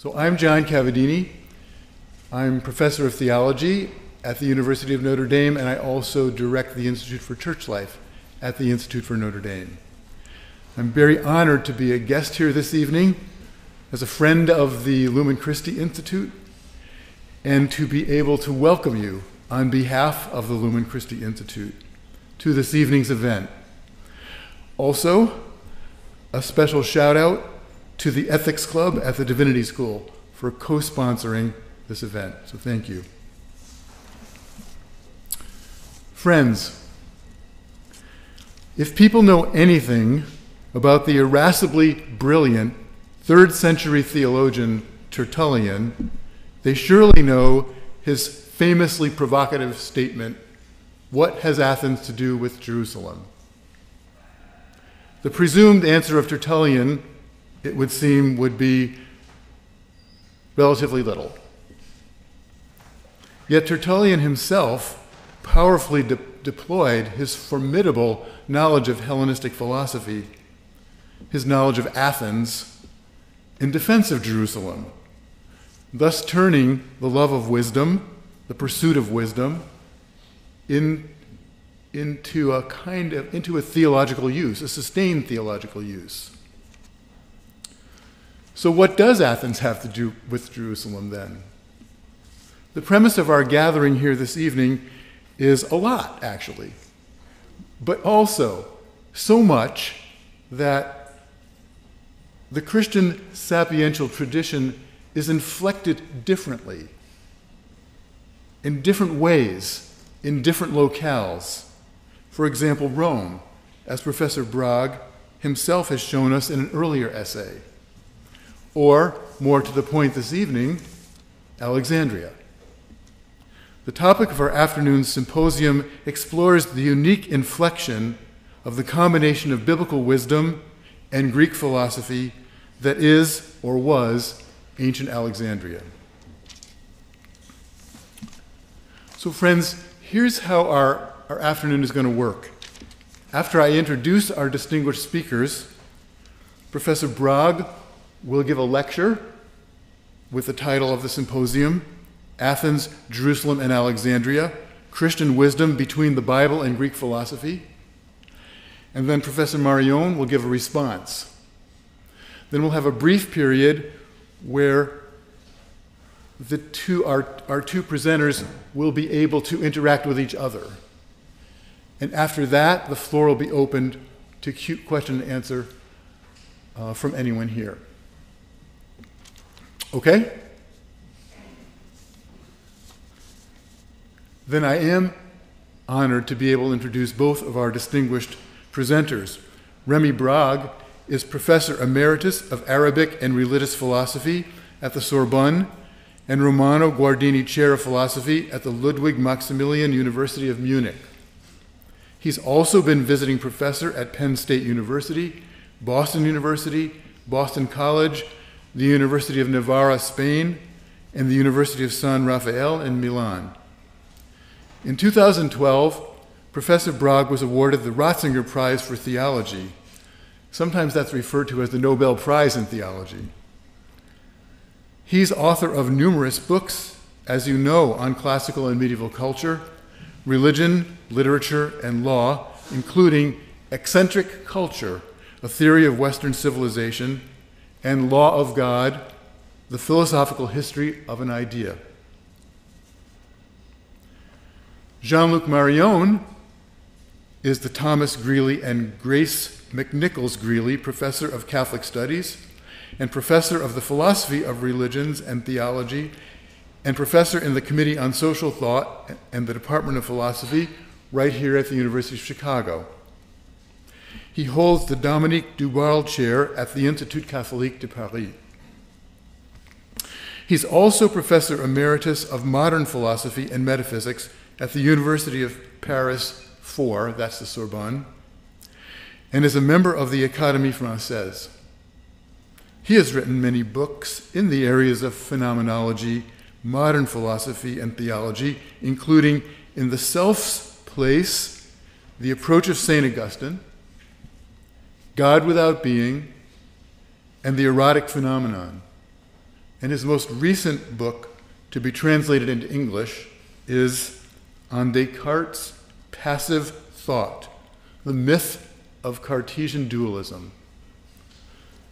So I'm John Cavadini. I'm professor of theology at the University of Notre Dame, and I also direct the Institute for Church Life at the Institute for Notre Dame. I'm very honored to be a guest here this evening as a friend of the Lumen Christi Institute and to be able to welcome you on behalf of the Lumen Christi Institute to this evening's event. Also, a special shout out to the Ethics Club at the Divinity School for co sponsoring this event. So thank you. Friends, if people know anything about the irascibly brilliant third century theologian Tertullian, they surely know his famously provocative statement What has Athens to do with Jerusalem? The presumed answer of Tertullian it would seem would be relatively little. Yet Tertullian himself powerfully de- deployed his formidable knowledge of Hellenistic philosophy, his knowledge of Athens, in defense of Jerusalem, thus turning the love of wisdom, the pursuit of wisdom, in, into a kind of into a theological use, a sustained theological use. So, what does Athens have to do with Jerusalem then? The premise of our gathering here this evening is a lot, actually, but also so much that the Christian sapiential tradition is inflected differently, in different ways, in different locales. For example, Rome, as Professor Brague himself has shown us in an earlier essay. Or, more to the point this evening, Alexandria. The topic of our afternoon's symposium explores the unique inflection of the combination of biblical wisdom and Greek philosophy that is or was ancient Alexandria. So, friends, here's how our, our afternoon is going to work. After I introduce our distinguished speakers, Professor Brague will give a lecture with the title of the symposium Athens, Jerusalem, and Alexandria Christian Wisdom Between the Bible and Greek Philosophy. And then Professor Marion will give a response. Then we'll have a brief period where the two, our, our two presenters will be able to interact with each other. And after that, the floor will be opened to question and answer uh, from anyone here. Okay? Then I am honored to be able to introduce both of our distinguished presenters. Rémi Brague is Professor Emeritus of Arabic and Religious Philosophy at the Sorbonne and Romano Guardini Chair of Philosophy at the Ludwig Maximilian University of Munich. He's also been visiting professor at Penn State University, Boston University, Boston College, the University of Navarra, Spain, and the University of San Raffaele in Milan. In 2012, Professor Brague was awarded the Ratzinger Prize for Theology. Sometimes that's referred to as the Nobel Prize in Theology. He's author of numerous books, as you know, on classical and medieval culture, religion, literature, and law, including Eccentric Culture, a theory of Western civilization, and law of God, the philosophical history of an idea. Jean Luc Marion is the Thomas Greeley and Grace McNichols Greeley Professor of Catholic Studies and Professor of the Philosophy of Religions and Theology and Professor in the Committee on Social Thought and the Department of Philosophy right here at the University of Chicago. He holds the Dominique Dubarle Chair at the Institut Catholique de Paris. He's also Professor Emeritus of Modern Philosophy and Metaphysics at the University of Paris 4, that's the Sorbonne, and is a member of the Académie Française. He has written many books in the areas of phenomenology, modern philosophy, and theology, including In the Self's Place, The Approach of St. Augustine, God without being, and the erotic phenomenon. And his most recent book, to be translated into English, is On Descartes' Passive Thought The Myth of Cartesian Dualism.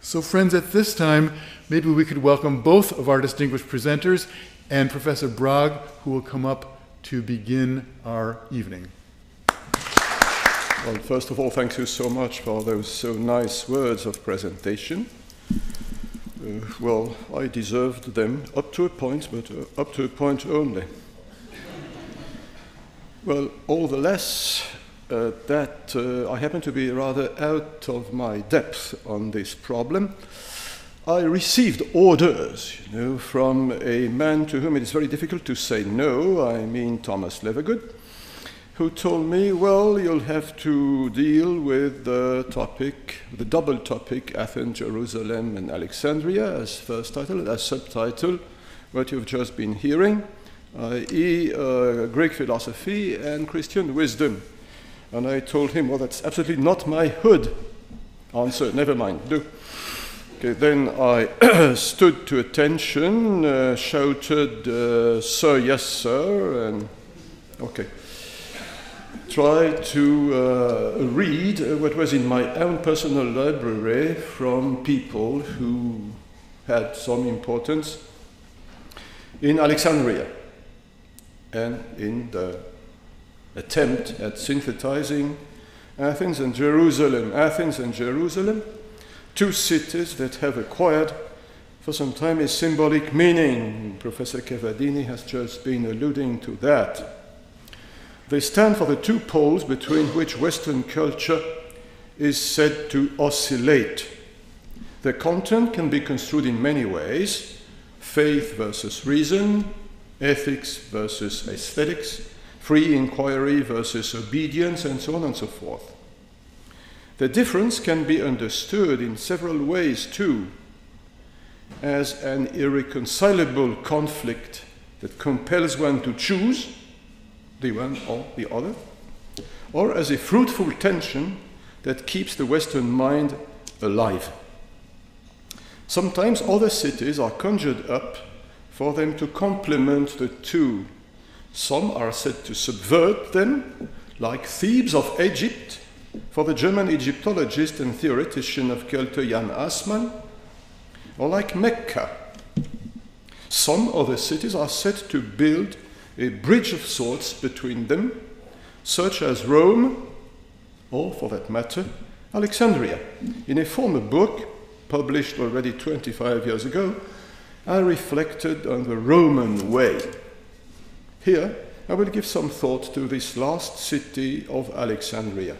So, friends, at this time, maybe we could welcome both of our distinguished presenters and Professor Brague, who will come up to begin our evening. Well, first of all, thank you so much for those so nice words of presentation. Uh, well, I deserved them up to a point, but uh, up to a point only. well, all the less uh, that uh, I happen to be rather out of my depth on this problem. I received orders, you know, from a man to whom it is very difficult to say no. I mean Thomas Levergood, who told me, "Well, you'll have to deal with the topic, the double topic, Athens, Jerusalem, and Alexandria, as first title, as subtitle, what you've just been hearing, i.e., uh, Greek philosophy and Christian wisdom." And I told him, "Well, that's absolutely not my hood." Answer, never mind. Do. Okay, then I stood to attention, uh, shouted, uh, Sir, yes, sir, and okay. Tried to uh, read what was in my own personal library from people who had some importance in Alexandria and in the attempt at synthesizing Athens and Jerusalem. Athens and Jerusalem two cities that have acquired for some time a symbolic meaning. Professor Cavadini has just been alluding to that. They stand for the two poles between which Western culture is said to oscillate. The content can be construed in many ways faith versus reason, ethics versus aesthetics, free inquiry versus obedience, and so on and so forth. The difference can be understood in several ways too, as an irreconcilable conflict that compels one to choose the one or the other, or as a fruitful tension that keeps the Western mind alive. Sometimes other cities are conjured up for them to complement the two. Some are said to subvert them, like Thebes of Egypt for the German Egyptologist and theoretician of culture Jan Assmann, or like Mecca. Some other cities are said to build a bridge of sorts between them, such as Rome, or for that matter, Alexandria. In a former book, published already 25 years ago, I reflected on the Roman way. Here, I will give some thought to this last city of Alexandria.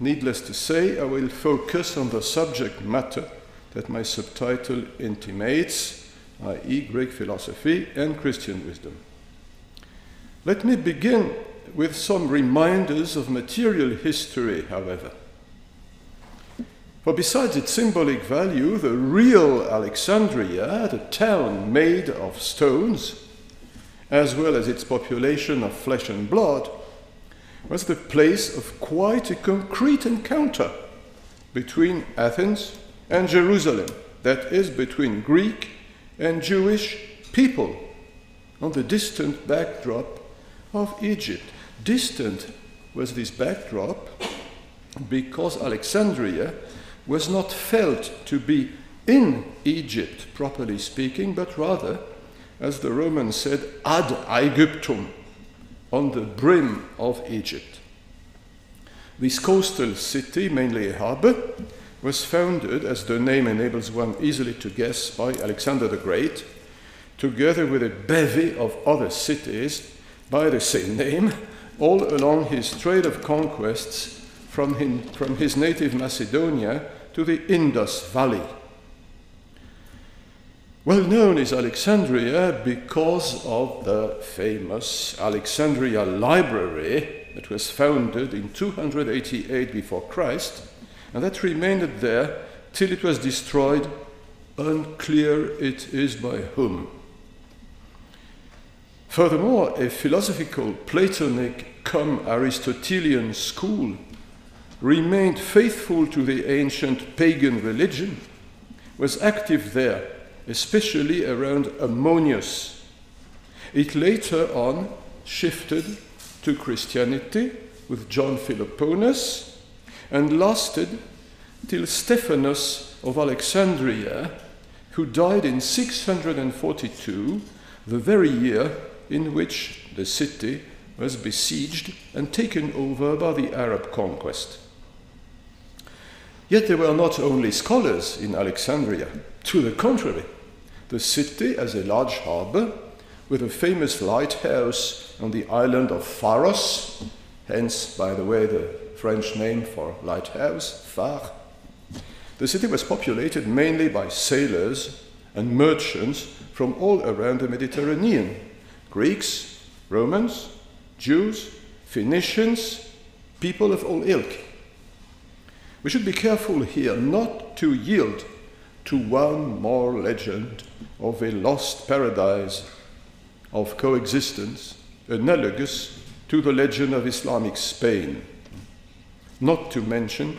Needless to say, I will focus on the subject matter that my subtitle intimates, i.e., Greek philosophy and Christian wisdom. Let me begin with some reminders of material history, however. For besides its symbolic value, the real Alexandria, the town made of stones, as well as its population of flesh and blood, was the place of quite a concrete encounter between Athens and Jerusalem, that is, between Greek and Jewish people, on the distant backdrop of Egypt. Distant was this backdrop because Alexandria was not felt to be in Egypt, properly speaking, but rather, as the Romans said, ad Aegyptum, on the brim of Egypt. This coastal city, mainly a harbor, was founded, as the name enables one easily to guess, by Alexander the Great, together with a bevy of other cities by the same name, all along his trade of conquests from, him, from his native Macedonia to the Indus Valley well known is Alexandria because of the famous Alexandria Library that was founded in 288 before Christ, and that remained there till it was destroyed. Unclear it is by whom. Furthermore, a philosophical Platonic come Aristotelian school remained faithful to the ancient pagan religion, was active there especially around Ammonius. It later on shifted to Christianity with John Philoponus and lasted till Stephanus of Alexandria, who died in 642, the very year in which the city was besieged and taken over by the Arab conquest. Yet there were not only scholars in Alexandria, to the contrary, the city has a large harbor with a famous lighthouse on the island of Pharos, hence, by the way, the French name for lighthouse, Phare. The city was populated mainly by sailors and merchants from all around the Mediterranean Greeks, Romans, Jews, Phoenicians, people of all ilk. We should be careful here not to yield to one more legend of a lost paradise of coexistence analogous to the legend of Islamic Spain, not to mention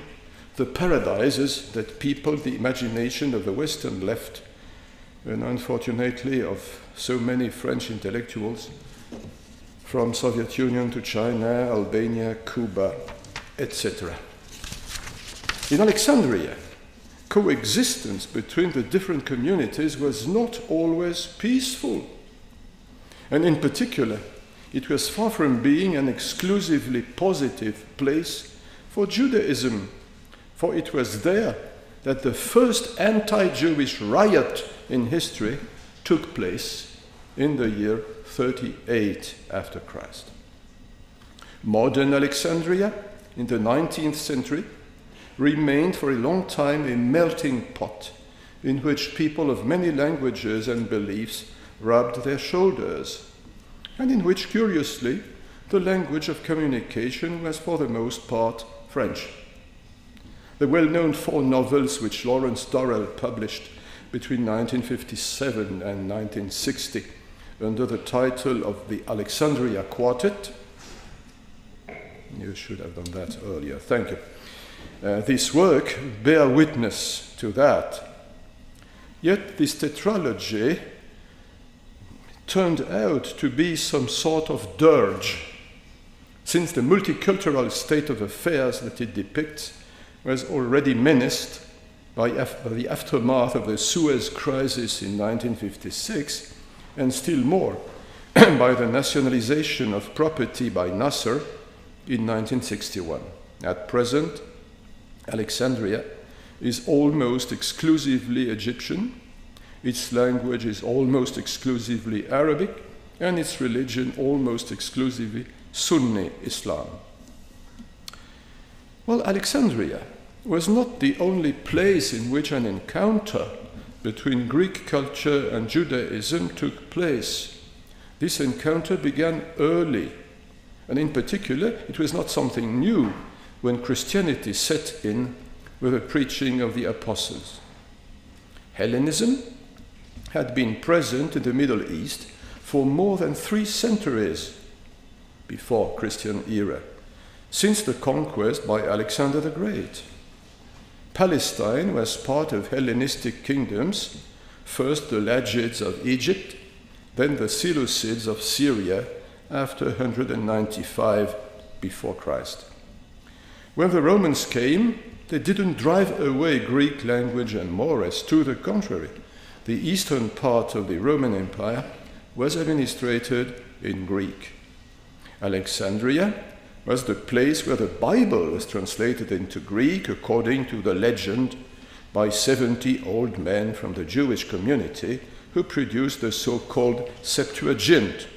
the paradises that peopled the imagination of the Western left, and unfortunately of so many French intellectuals from Soviet Union to China, Albania, Cuba, etc. In Alexandria, coexistence between the different communities was not always peaceful. And in particular, it was far from being an exclusively positive place for Judaism, for it was there that the first anti Jewish riot in history took place in the year 38 after Christ. Modern Alexandria in the 19th century remained for a long time a melting pot in which people of many languages and beliefs rubbed their shoulders, and in which, curiously, the language of communication was for the most part French. The well known four novels which Lawrence Durrell published between 1957 and 1960 under the title of the Alexandria Quartet. You should have done that earlier. Thank you. Uh, this work bear witness to that. Yet this tetralogy turned out to be some sort of dirge, since the multicultural state of affairs that it depicts was already menaced by, by the aftermath of the Suez Crisis in 1956, and still more by the nationalization of property by Nasser in 1961. At present, Alexandria is almost exclusively Egyptian, its language is almost exclusively Arabic, and its religion almost exclusively Sunni Islam. Well, Alexandria was not the only place in which an encounter between Greek culture and Judaism took place. This encounter began early, and in particular, it was not something new when Christianity set in with the preaching of the apostles. Hellenism had been present in the Middle East for more than three centuries before Christian era, since the conquest by Alexander the Great. Palestine was part of Hellenistic kingdoms, first the Lagids of Egypt, then the Seleucids of Syria after 195 before Christ. When the Romans came, they didn't drive away Greek language and mores. To the contrary, the eastern part of the Roman Empire was administrated in Greek. Alexandria was the place where the Bible was translated into Greek according to the legend by 70 old men from the Jewish community who produced the so called Septuagint.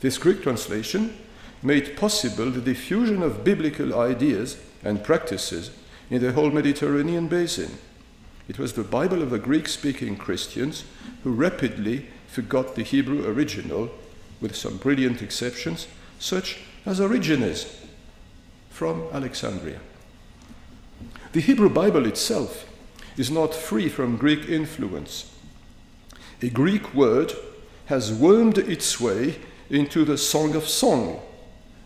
This Greek translation made possible the diffusion of biblical ideas and practices in the whole Mediterranean basin. It was the Bible of the Greek speaking Christians who rapidly forgot the Hebrew original, with some brilliant exceptions, such as Origenes from Alexandria. The Hebrew Bible itself is not free from Greek influence. A Greek word has wormed its way into the Song of Song,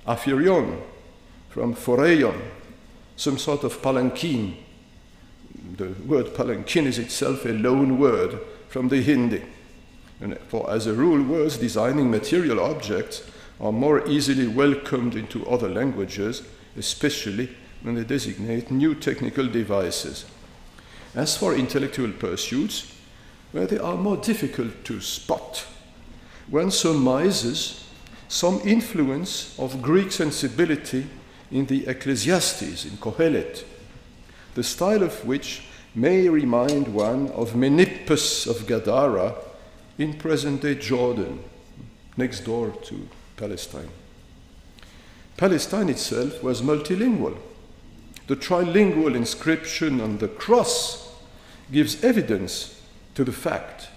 Aphirion, from Phoreion, some sort of palanquin. The word palanquin is itself a loan word from the Hindi. And for as a rule, words designing material objects are more easily welcomed into other languages, especially when they designate new technical devices. As for intellectual pursuits, where they are more difficult to spot, one surmises some influence of Greek sensibility in the Ecclesiastes, in Kohelet, the style of which may remind one of Menippus of Gadara in present day Jordan, next door to Palestine. Palestine itself was multilingual. The trilingual inscription on the cross gives evidence to the fact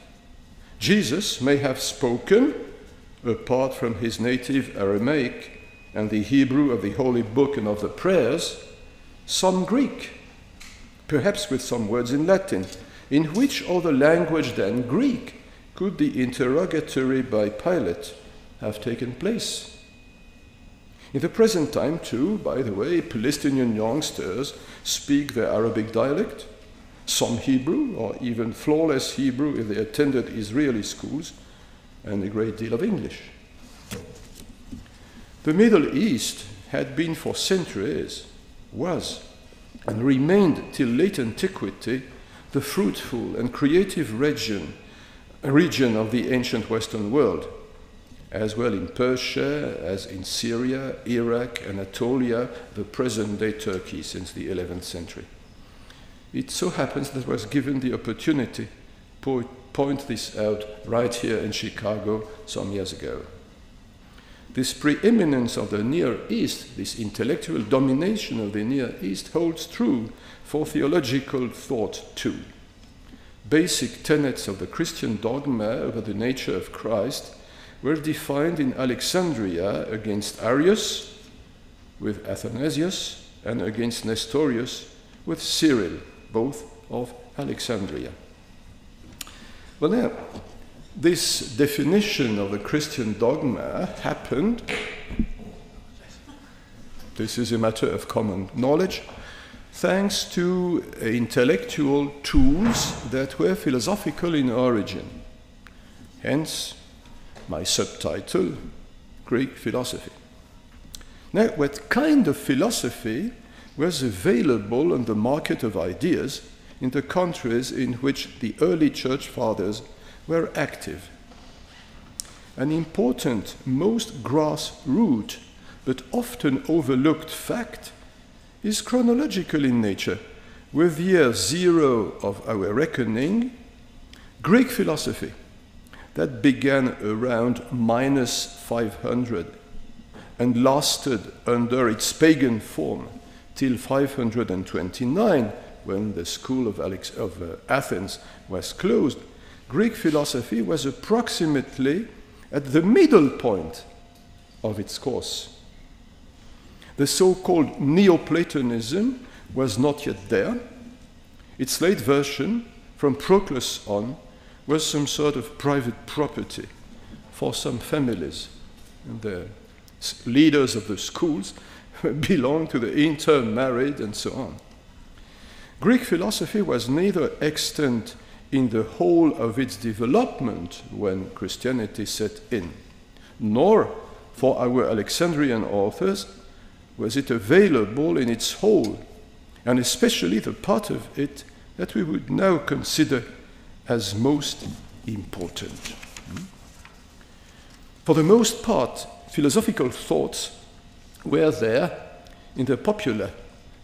Jesus may have spoken, apart from his native Aramaic and the Hebrew of the Holy Book and of the prayers, some Greek, perhaps with some words in Latin. In which other language than Greek could the interrogatory by Pilate have taken place? In the present time, too, by the way, Palestinian youngsters speak their Arabic dialect, some Hebrew, or even flawless Hebrew if they attended Israeli schools, and a great deal of English. The Middle East had been for centuries, was, and remained till late antiquity the fruitful and creative region, region of the ancient Western world, as well in Persia as in Syria, Iraq, Anatolia, the present day Turkey since the 11th century. It so happens that I was given the opportunity to point this out right here in Chicago some years ago. This preeminence of the Near East, this intellectual domination of the Near East, holds true for theological thought too. Basic tenets of the Christian dogma over the nature of Christ were defined in Alexandria against Arius with Athanasius and against Nestorius with Cyril, both of Alexandria. Well, now, this definition of the Christian dogma happened, this is a matter of common knowledge, thanks to intellectual tools that were philosophical in origin. Hence, my subtitle, Greek philosophy. Now, what kind of philosophy was available on the market of ideas in the countries in which the early church fathers were active. An important, most grassroots, but often overlooked fact is chronological in nature. With year zero of our reckoning, Greek philosophy that began around minus 500 and lasted under its pagan form till 529 when the school of, Alex, of uh, Athens was closed, Greek philosophy was approximately at the middle point of its course. The so called Neoplatonism was not yet there. Its late version, from Proclus on, was some sort of private property for some families. And the leaders of the schools belonged to the intermarried and so on. Greek philosophy was neither extant in the whole of its development when Christianity set in, nor for our Alexandrian authors was it available in its whole, and especially the part of it that we would now consider as most important. For the most part, philosophical thoughts were there in the popular,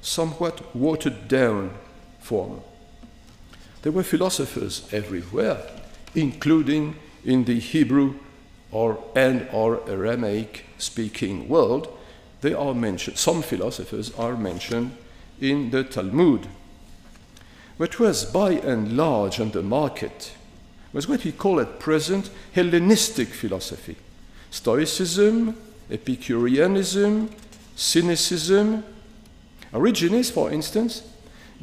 somewhat watered down form. There were philosophers everywhere, including in the Hebrew or and or Aramaic speaking world. They are mentioned. Some philosophers are mentioned in the Talmud. What was by and large on the market was what we call at present Hellenistic philosophy. Stoicism, Epicureanism, Cynicism. Origenes, for instance,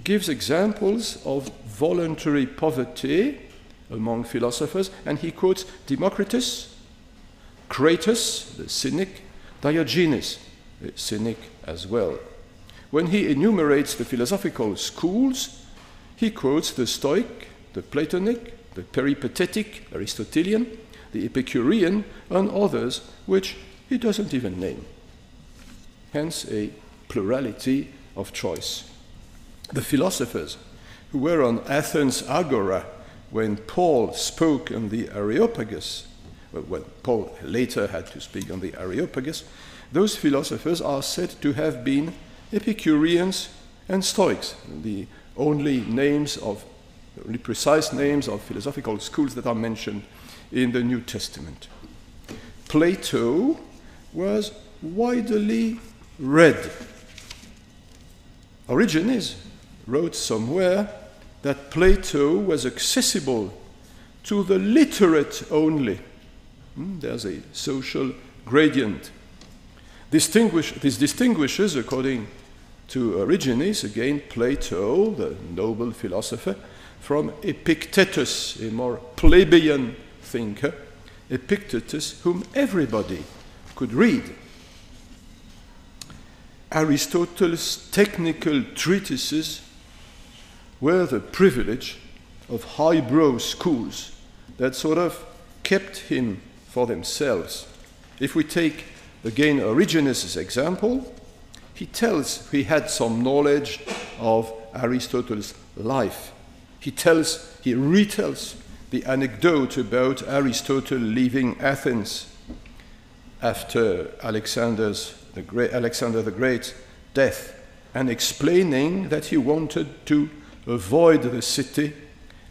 gives examples of voluntary poverty among philosophers, and he quotes Democritus, Crates, the cynic, Diogenes, the cynic as well. When he enumerates the philosophical schools, he quotes the Stoic, the Platonic, the peripatetic, Aristotelian, the Epicurean, and others which he doesn't even name. Hence a plurality of choice. The philosophers who were on Athens Agora when Paul spoke on the Areopagus, when Paul later had to speak on the Areopagus, those philosophers are said to have been Epicureans and Stoics, the only names of, only precise names of philosophical schools that are mentioned in the New Testament. Plato was widely read. Origenes wrote somewhere that Plato was accessible to the literate only. Hmm, there's a social gradient. Distinguish, this distinguishes, according to Origenes, again, Plato, the noble philosopher, from Epictetus, a more plebeian thinker, Epictetus, whom everybody could read. Aristotle's technical treatises were the privilege of highbrow schools that sort of kept him for themselves. If we take again Origenes' example, he tells he had some knowledge of Aristotle's life. He tells, he retells the anecdote about Aristotle leaving Athens after Alexander's, the great, Alexander the Great's death and explaining that he wanted to avoid the city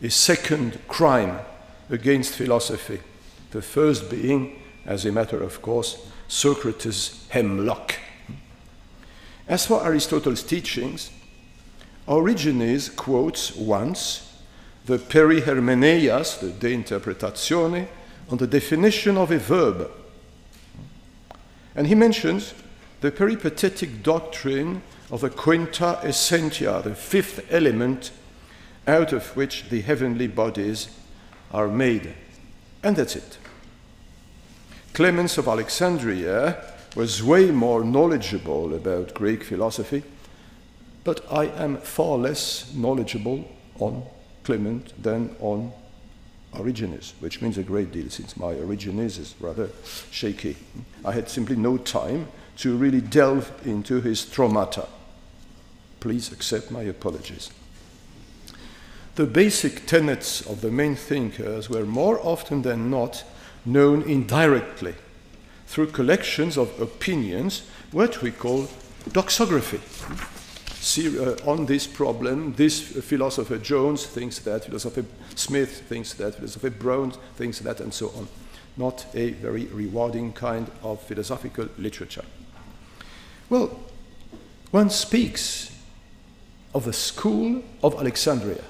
a second crime against philosophy, the first being, as a matter of course, Socrates' hemlock. As for Aristotle's teachings, Origenes quotes once the Perihermeneias, the De Interpretatione, on the definition of a verb. And he mentions the peripatetic doctrine of the quinta essentia, the fifth element out of which the heavenly bodies are made. And that's it. Clemens of Alexandria was way more knowledgeable about Greek philosophy, but I am far less knowledgeable on Clement than on Origenes, which means a great deal since my Origenes is rather shaky. I had simply no time to really delve into his Stromata. Please accept my apologies. The basic tenets of the main thinkers were more often than not known indirectly through collections of opinions, what we call doxography see, uh, on this problem, this philosopher Jones thinks that, philosopher Smith thinks that, philosopher Brown thinks that, and so on. Not a very rewarding kind of philosophical literature. Well, one speaks of the school of Alexandria.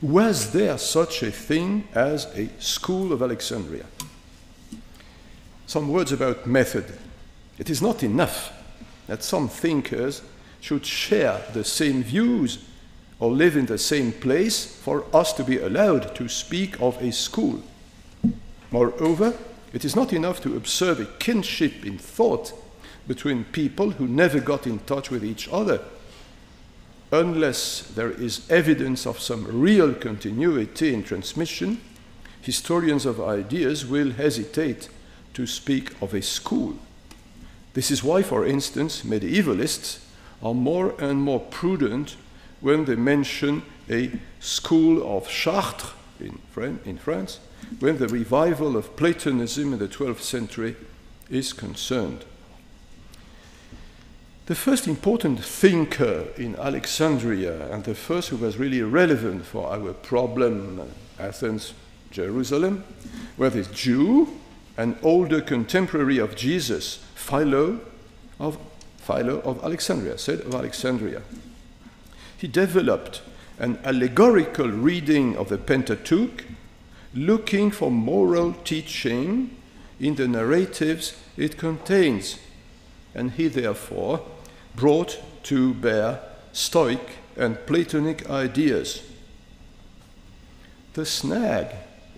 Was there such a thing as a school of Alexandria? Some words about method. It is not enough that some thinkers should share the same views or live in the same place for us to be allowed to speak of a school. Moreover, it is not enough to observe a kinship in thought between people who never got in touch with each other. Unless there is evidence of some real continuity in transmission, historians of ideas will hesitate to speak of a school. This is why, for instance, medievalists are more and more prudent when they mention a school of Chartres in, Fran- in France, when the revival of Platonism in the 12th century is concerned. The first important thinker in Alexandria, and the first who was really relevant for our problem, Athens, Jerusalem, were this Jew, an older contemporary of Jesus, Philo of Philo of Alexandria, said of Alexandria. He developed an allegorical reading of the Pentateuch, looking for moral teaching in the narratives it contains, and he therefore brought to bear Stoic and Platonic ideas. The snag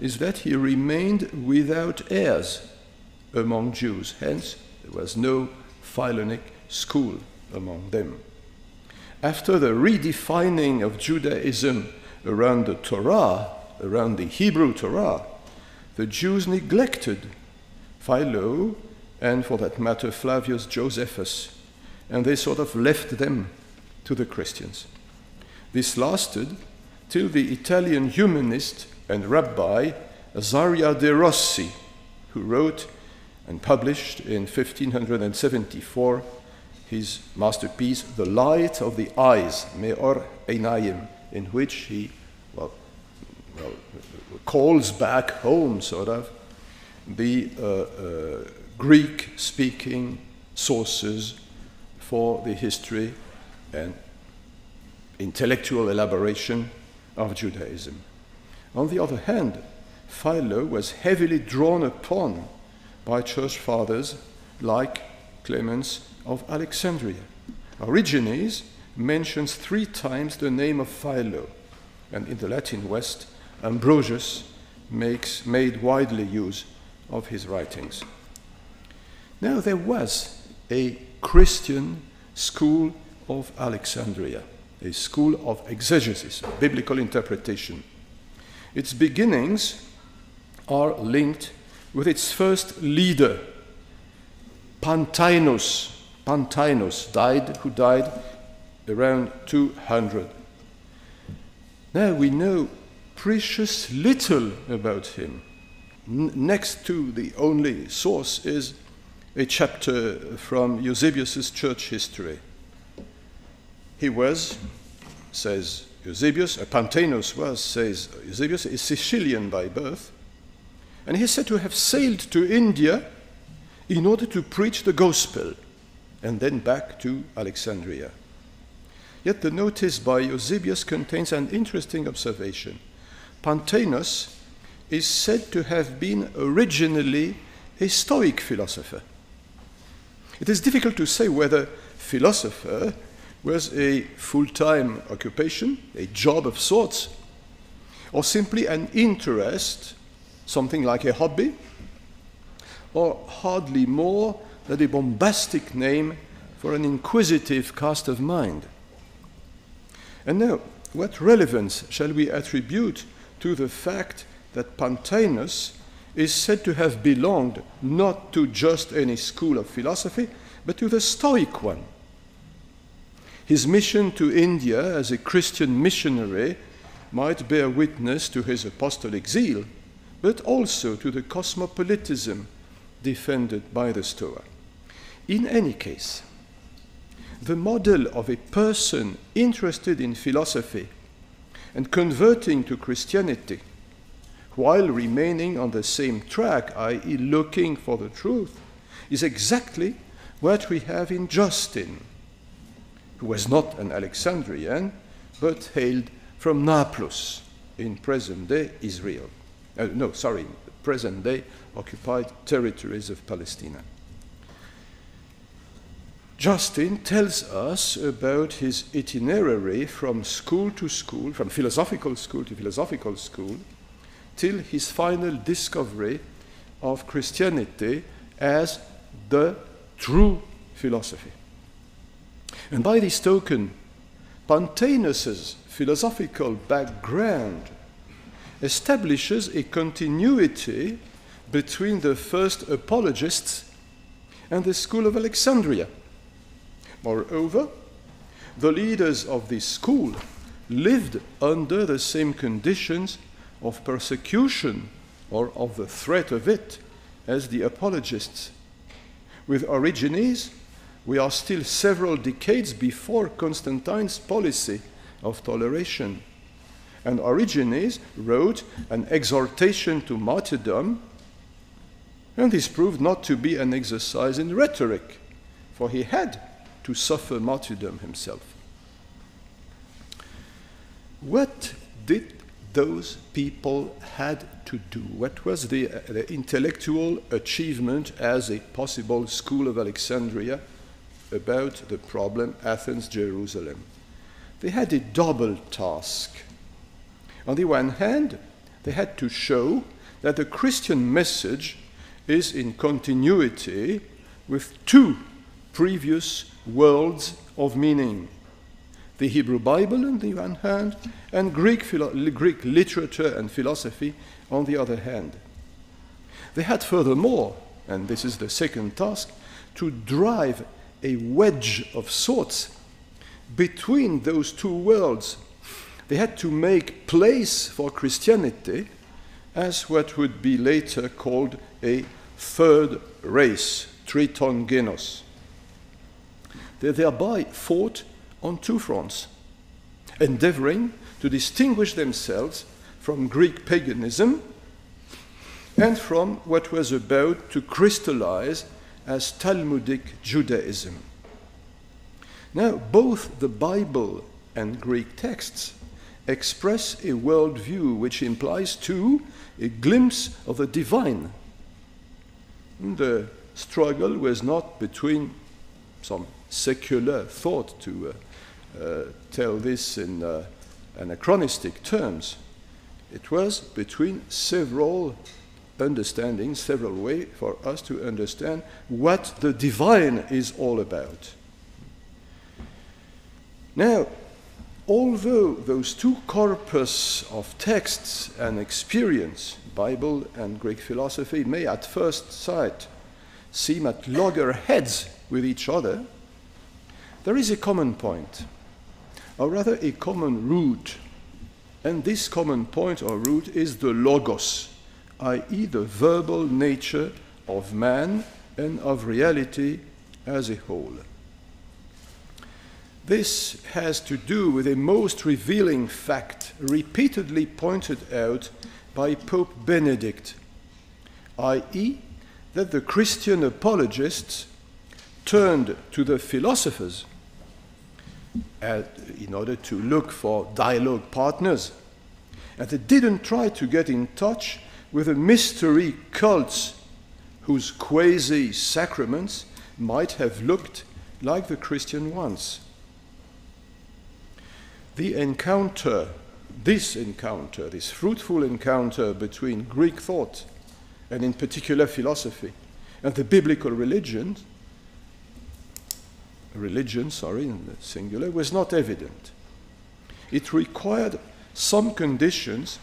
is that he remained without heirs among Jews, hence, there was no Philonic school among them. After the redefining of Judaism around the Torah around the Hebrew Torah, the Jews neglected Philo and, for that matter, Flavius Josephus, and they sort of left them to the Christians. This lasted till the Italian humanist and rabbi Azaria de Rossi, who wrote and published in 1574 his masterpiece, The Light of the Eyes, Meor Einayim, in which he well, well, calls back home, sort of, the uh, uh, Greek speaking sources for the history and intellectual elaboration of Judaism. On the other hand, Philo was heavily drawn upon by church fathers like Clemens of Alexandria. Origenes mentions three times the name of Philo, and in the Latin West, Ambrosius makes, made widely use of his writings. Now, there was a Christian school of Alexandria, a school of exegesis, biblical interpretation. Its beginnings are linked with its first leader, Pantaenus. Pantaenus died, who died around 200. Now we know precious little about him. N- next to the only source is a chapter from Eusebius's church history. He was, says Eusebius, uh, Pantaenus was, says Eusebius, a Sicilian by birth, and he is said to have sailed to India in order to preach the gospel and then back to Alexandria. Yet the notice by Eusebius contains an interesting observation. Pantaenus is said to have been originally a Stoic philosopher. It is difficult to say whether philosopher was a full time occupation, a job of sorts, or simply an interest something like a hobby, or hardly more than a bombastic name for an inquisitive cast of mind. And now, what relevance shall we attribute to the fact that Pantaenus is said to have belonged not to just any school of philosophy, but to the Stoic one? His mission to India as a Christian missionary might bear witness to his apostolic zeal but also to the cosmopolitism defended by the Stoa. In any case, the model of a person interested in philosophy and converting to Christianity while remaining on the same track, i.e., looking for the truth, is exactly what we have in Justin, who was not an Alexandrian but hailed from Nablus in present day Israel uh, no, sorry, present day occupied territories of Palestine. Justin tells us about his itinerary from school to school, from philosophical school to philosophical school, till his final discovery of Christianity as the true philosophy. And by this token, Pantaenus's philosophical background establishes a continuity between the first apologists and the school of Alexandria. Moreover, the leaders of this school lived under the same conditions of persecution or of the threat of it as the apologists. With Origenes, we are still several decades before Constantine's policy of toleration and Origenes wrote an exhortation to martyrdom, and this proved not to be an exercise in rhetoric, for he had to suffer martyrdom himself. What did those people had to do? What was the, uh, the intellectual achievement as a possible school of Alexandria about the problem Athens Jerusalem? They had a double task. On the one hand, they had to show that the Christian message is in continuity with two previous worlds of meaning the Hebrew Bible on the one hand, and Greek, Greek literature and philosophy on the other hand. They had furthermore, and this is the second task, to drive a wedge of sorts between those two worlds. They had to make place for Christianity as what would be later called a third race, triton genos. They thereby fought on two fronts, endeavoring to distinguish themselves from Greek paganism and from what was about to crystallize as Talmudic Judaism. Now, both the Bible and Greek texts express a worldview which implies, too, a glimpse of the divine. The struggle was not between some secular thought, to uh, uh, tell this in uh, anachronistic terms. It was between several understandings, several ways for us to understand what the divine is all about. Now, although those two corpus of texts and experience, Bible and Greek philosophy, may at first sight seem at loggerheads with each other, there is a common point, or rather a common root. And this common point or root is the logos, i.e., the verbal nature of man and of reality as a whole. This has to do with a most revealing fact repeatedly pointed out by Pope Benedict, i.e., that the Christian apologists turned to the philosophers in order to look for dialogue partners. And they didn't try to get in touch with a mystery cults whose quasi sacraments might have looked like the Christian ones. The encounter, this encounter, this fruitful encounter between Greek thought and, in particular, philosophy and the biblical religions, religion, sorry, in the singular, was not evident. It required some conditions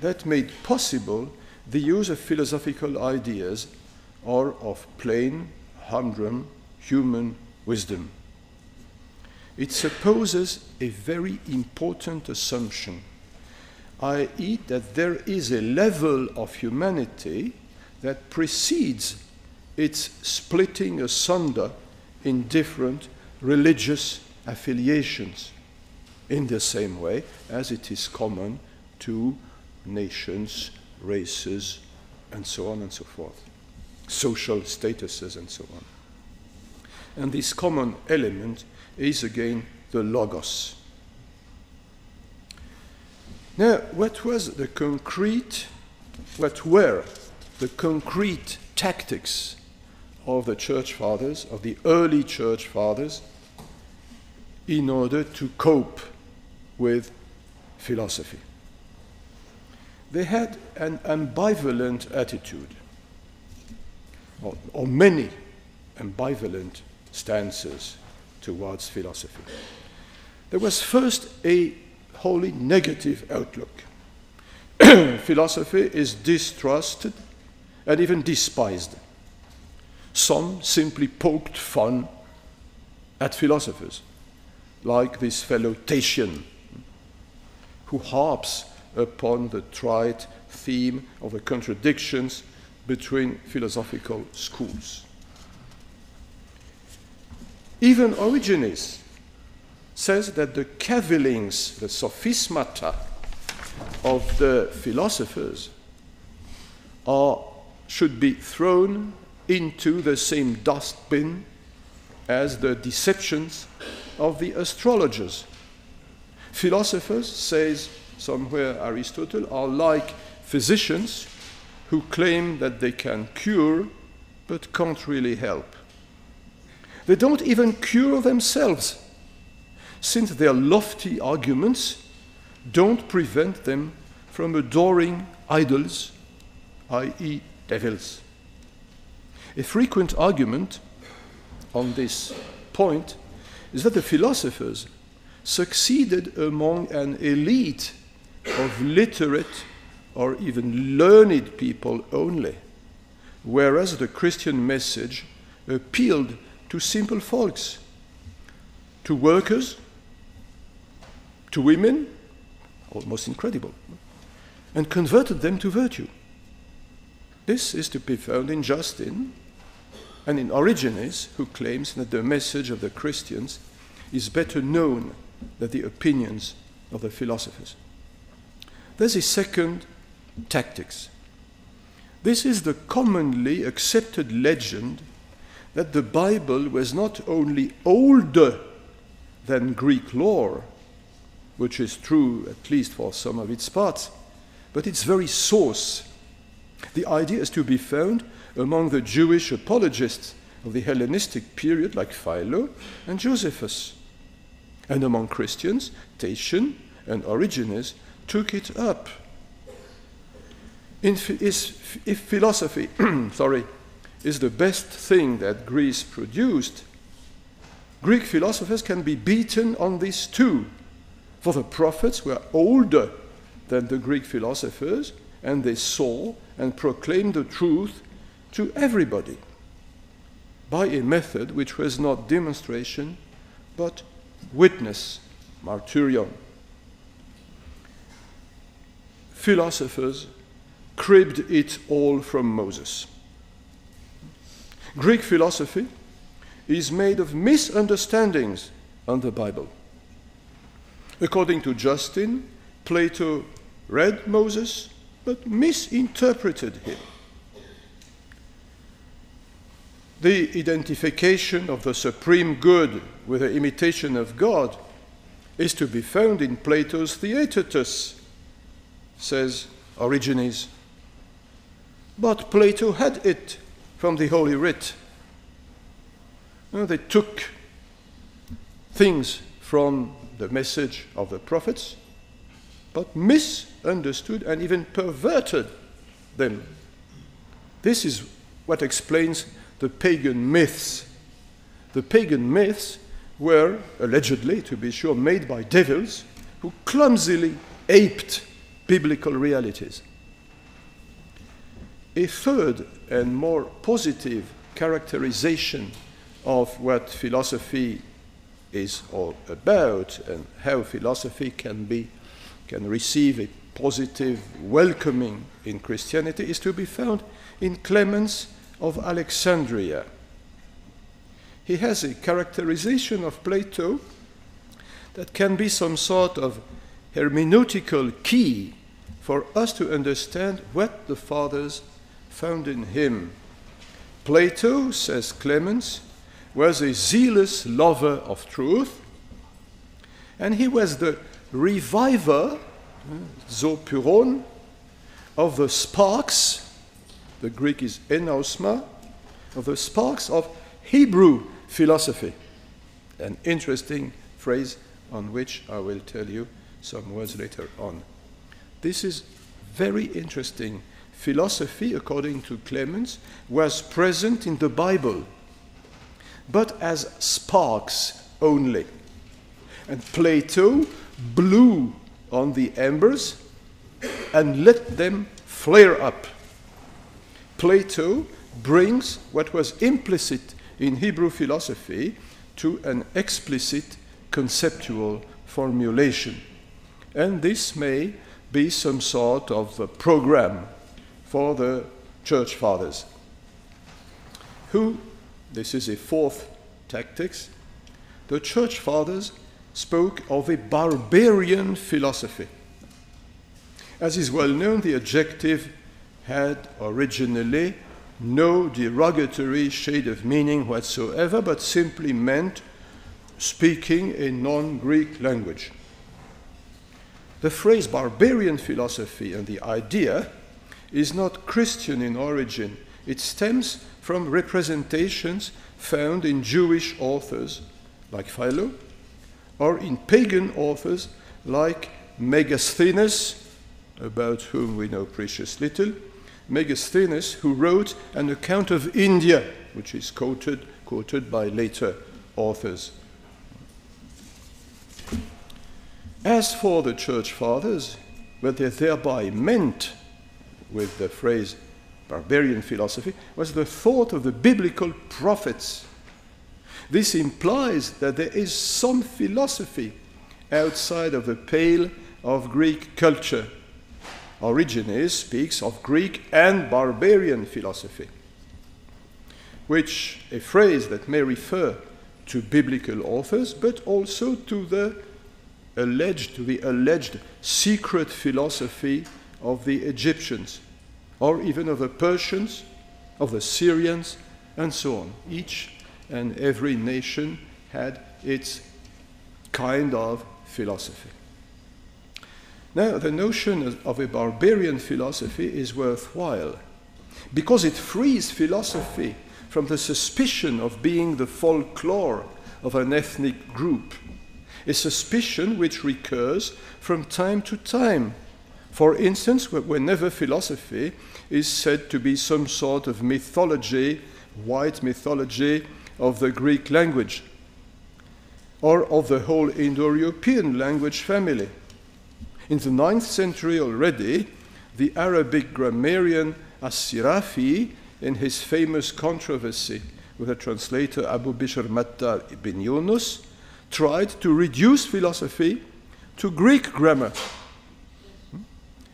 that made possible the use of philosophical ideas or of plain, humdrum human wisdom. It supposes a very important assumption, i.e., that there is a level of humanity that precedes its splitting asunder in different religious affiliations, in the same way as it is common to nations, races, and so on and so forth, social statuses, and so on. And this common element is again the Logos. Now, what was the concrete, what were the concrete tactics of the church fathers, of the early church fathers, in order to cope with philosophy. They had an ambivalent attitude, or, or many ambivalent stances towards philosophy. There was first a wholly negative outlook. philosophy is distrusted and even despised. Some simply poked fun at philosophers, like this fellow Tatian, who harps upon the trite theme of the contradictions between philosophical schools. Even Origenes says that the cavillings, the sophismata of the philosophers are, should be thrown into the same dustbin as the deceptions of the astrologers. Philosophers, says somewhere Aristotle, are like physicians who claim that they can cure but can't really help. They don't even cure themselves, since their lofty arguments don't prevent them from adoring idols, i.e., devils. A frequent argument on this point is that the philosophers succeeded among an elite of literate or even learned people only, whereas the Christian message appealed to simple folks, to workers, to women, almost incredible, and converted them to virtue. This is to be found in Justin and in Origenes, who claims that the message of the Christians is better known than the opinions of the philosophers. There's a second tactics. This is the commonly accepted legend that the Bible was not only older than Greek lore, which is true at least for some of its parts, but its very source. The idea is to be found among the Jewish apologists of the Hellenistic period, like Philo and Josephus. And among Christians, Tatian and Origenes took it up. Is, if philosophy, sorry, is the best thing that Greece produced, Greek philosophers can be beaten on this too. For the prophets were older than the Greek philosophers, and they saw and proclaimed the truth to everybody by a method which was not demonstration but witness, martyrion. Philosophers cribbed it all from Moses. Greek philosophy is made of misunderstandings on the Bible. According to Justin, Plato read Moses but misinterpreted him. The identification of the supreme good with the imitation of God is to be found in Plato's Theaetetus, says Origenes. But Plato had it from the Holy Writ. You know, they took things from the message of the prophets, but misunderstood and even perverted them. This is what explains the pagan myths. The pagan myths were, allegedly, to be sure, made by devils who clumsily aped biblical realities. A third and more positive characterization of what philosophy is all about and how philosophy can be can receive a positive welcoming in Christianity is to be found in Clemens of Alexandria. He has a characterization of Plato that can be some sort of hermeneutical key for us to understand what the fathers found in him. Plato, says Clemens, was a zealous lover of truth, and he was the reviver, eh, zopyron, of the sparks, the Greek is enausma, of the sparks of Hebrew philosophy. An interesting phrase on which I will tell you some words later on. This is very interesting. Philosophy, according to Clemens, was present in the Bible, but as sparks only. And Plato blew on the embers and let them flare up. Plato brings what was implicit in Hebrew philosophy to an explicit conceptual formulation. And this may be some sort of program for the church fathers. Who, this is a fourth tactics, the church fathers spoke of a barbarian philosophy. As is well known, the adjective had originally no derogatory shade of meaning whatsoever, but simply meant speaking a non Greek language. The phrase barbarian philosophy and the idea is not Christian in origin. It stems from representations found in Jewish authors like Philo or in pagan authors like Megasthenes, about whom we know precious little, Megasthenes, who wrote an account of India, which is quoted, quoted by later authors. As for the church fathers, what they thereby meant with the phrase barbarian philosophy was the thought of the biblical prophets. This implies that there is some philosophy outside of the pale of Greek culture. Origenes speaks of Greek and barbarian philosophy, which a phrase that may refer to biblical authors, but also to the alleged, to the alleged secret philosophy of the Egyptians, or even of the Persians, of the Syrians, and so on. Each and every nation had its kind of philosophy. Now, the notion of a barbarian philosophy is worthwhile because it frees philosophy from the suspicion of being the folklore of an ethnic group, a suspicion which recurs from time to time. For instance, whenever philosophy is said to be some sort of mythology, white mythology of the Greek language, or of the whole Indo European language family. In the ninth century already, the Arabic grammarian As-Sirafi, in his famous controversy with the translator Abu Bishr Mattar ibn Yunus, tried to reduce philosophy to Greek grammar.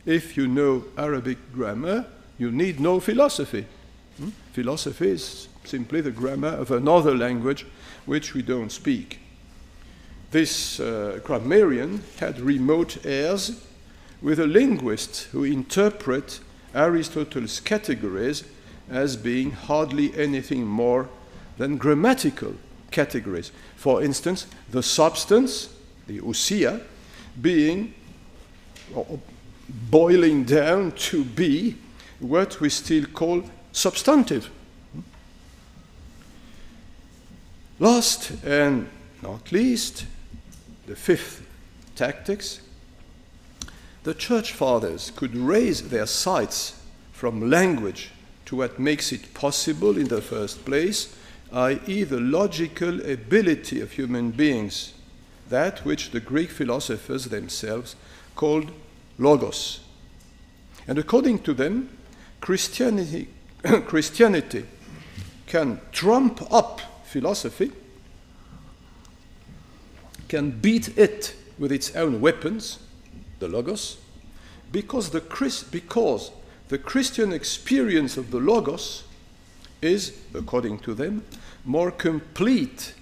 If you know Arabic grammar, you need no philosophy. Philosophy is simply the grammar of another language which we don't speak. This uh, grammarian had remote heirs with a linguist who interpret Aristotle's categories as being hardly anything more than grammatical categories. For instance, the substance, the usia, being boiling down to be what we still call substantive. Last and not least, the fifth tactics, the church fathers could raise their sights from language to what makes it possible in the first place, i.e., the logical ability of human beings, that which the Greek philosophers themselves called logos. And according to them, Christianity, Christianity can trump up philosophy can beat it with its own weapons, the Logos, because the, because the Christian experience of the Logos is, according to them, more complete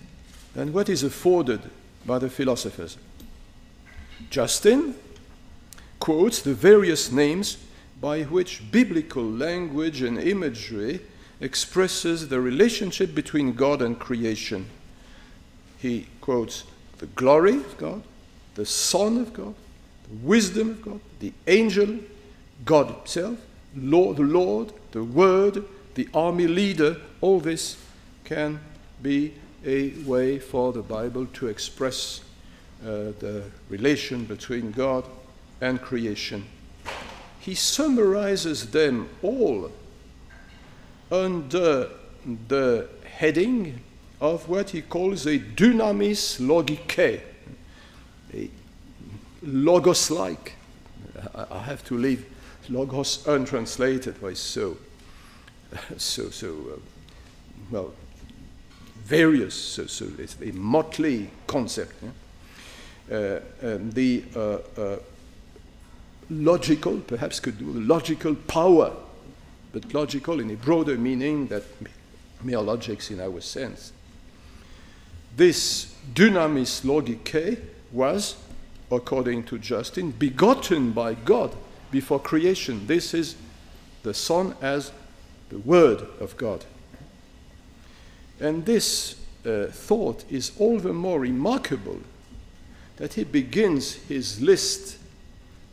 than what is afforded by the philosophers. Justin quotes the various names by which biblical language and imagery expresses the relationship between God and creation. He quotes the glory of God, the Son of God, the wisdom of God, the angel, God Himself, Lord, the Lord, the Word, the army leader, all this can be a way for the Bible to express uh, the relation between God and creation. He summarizes them all under the heading of what he calls a dynamis logike, a logos like. I have to leave logos untranslated, why so, so, so, uh, well, various, so, so it's a motley concept. Yeah? Uh, um, the uh, logical, perhaps could do logical power, but logical in a broader meaning that mere logics in our sense this dynamis logike was, according to Justin, begotten by God before creation. This is the Son as the Word of God. And this uh, thought is all the more remarkable that he begins his list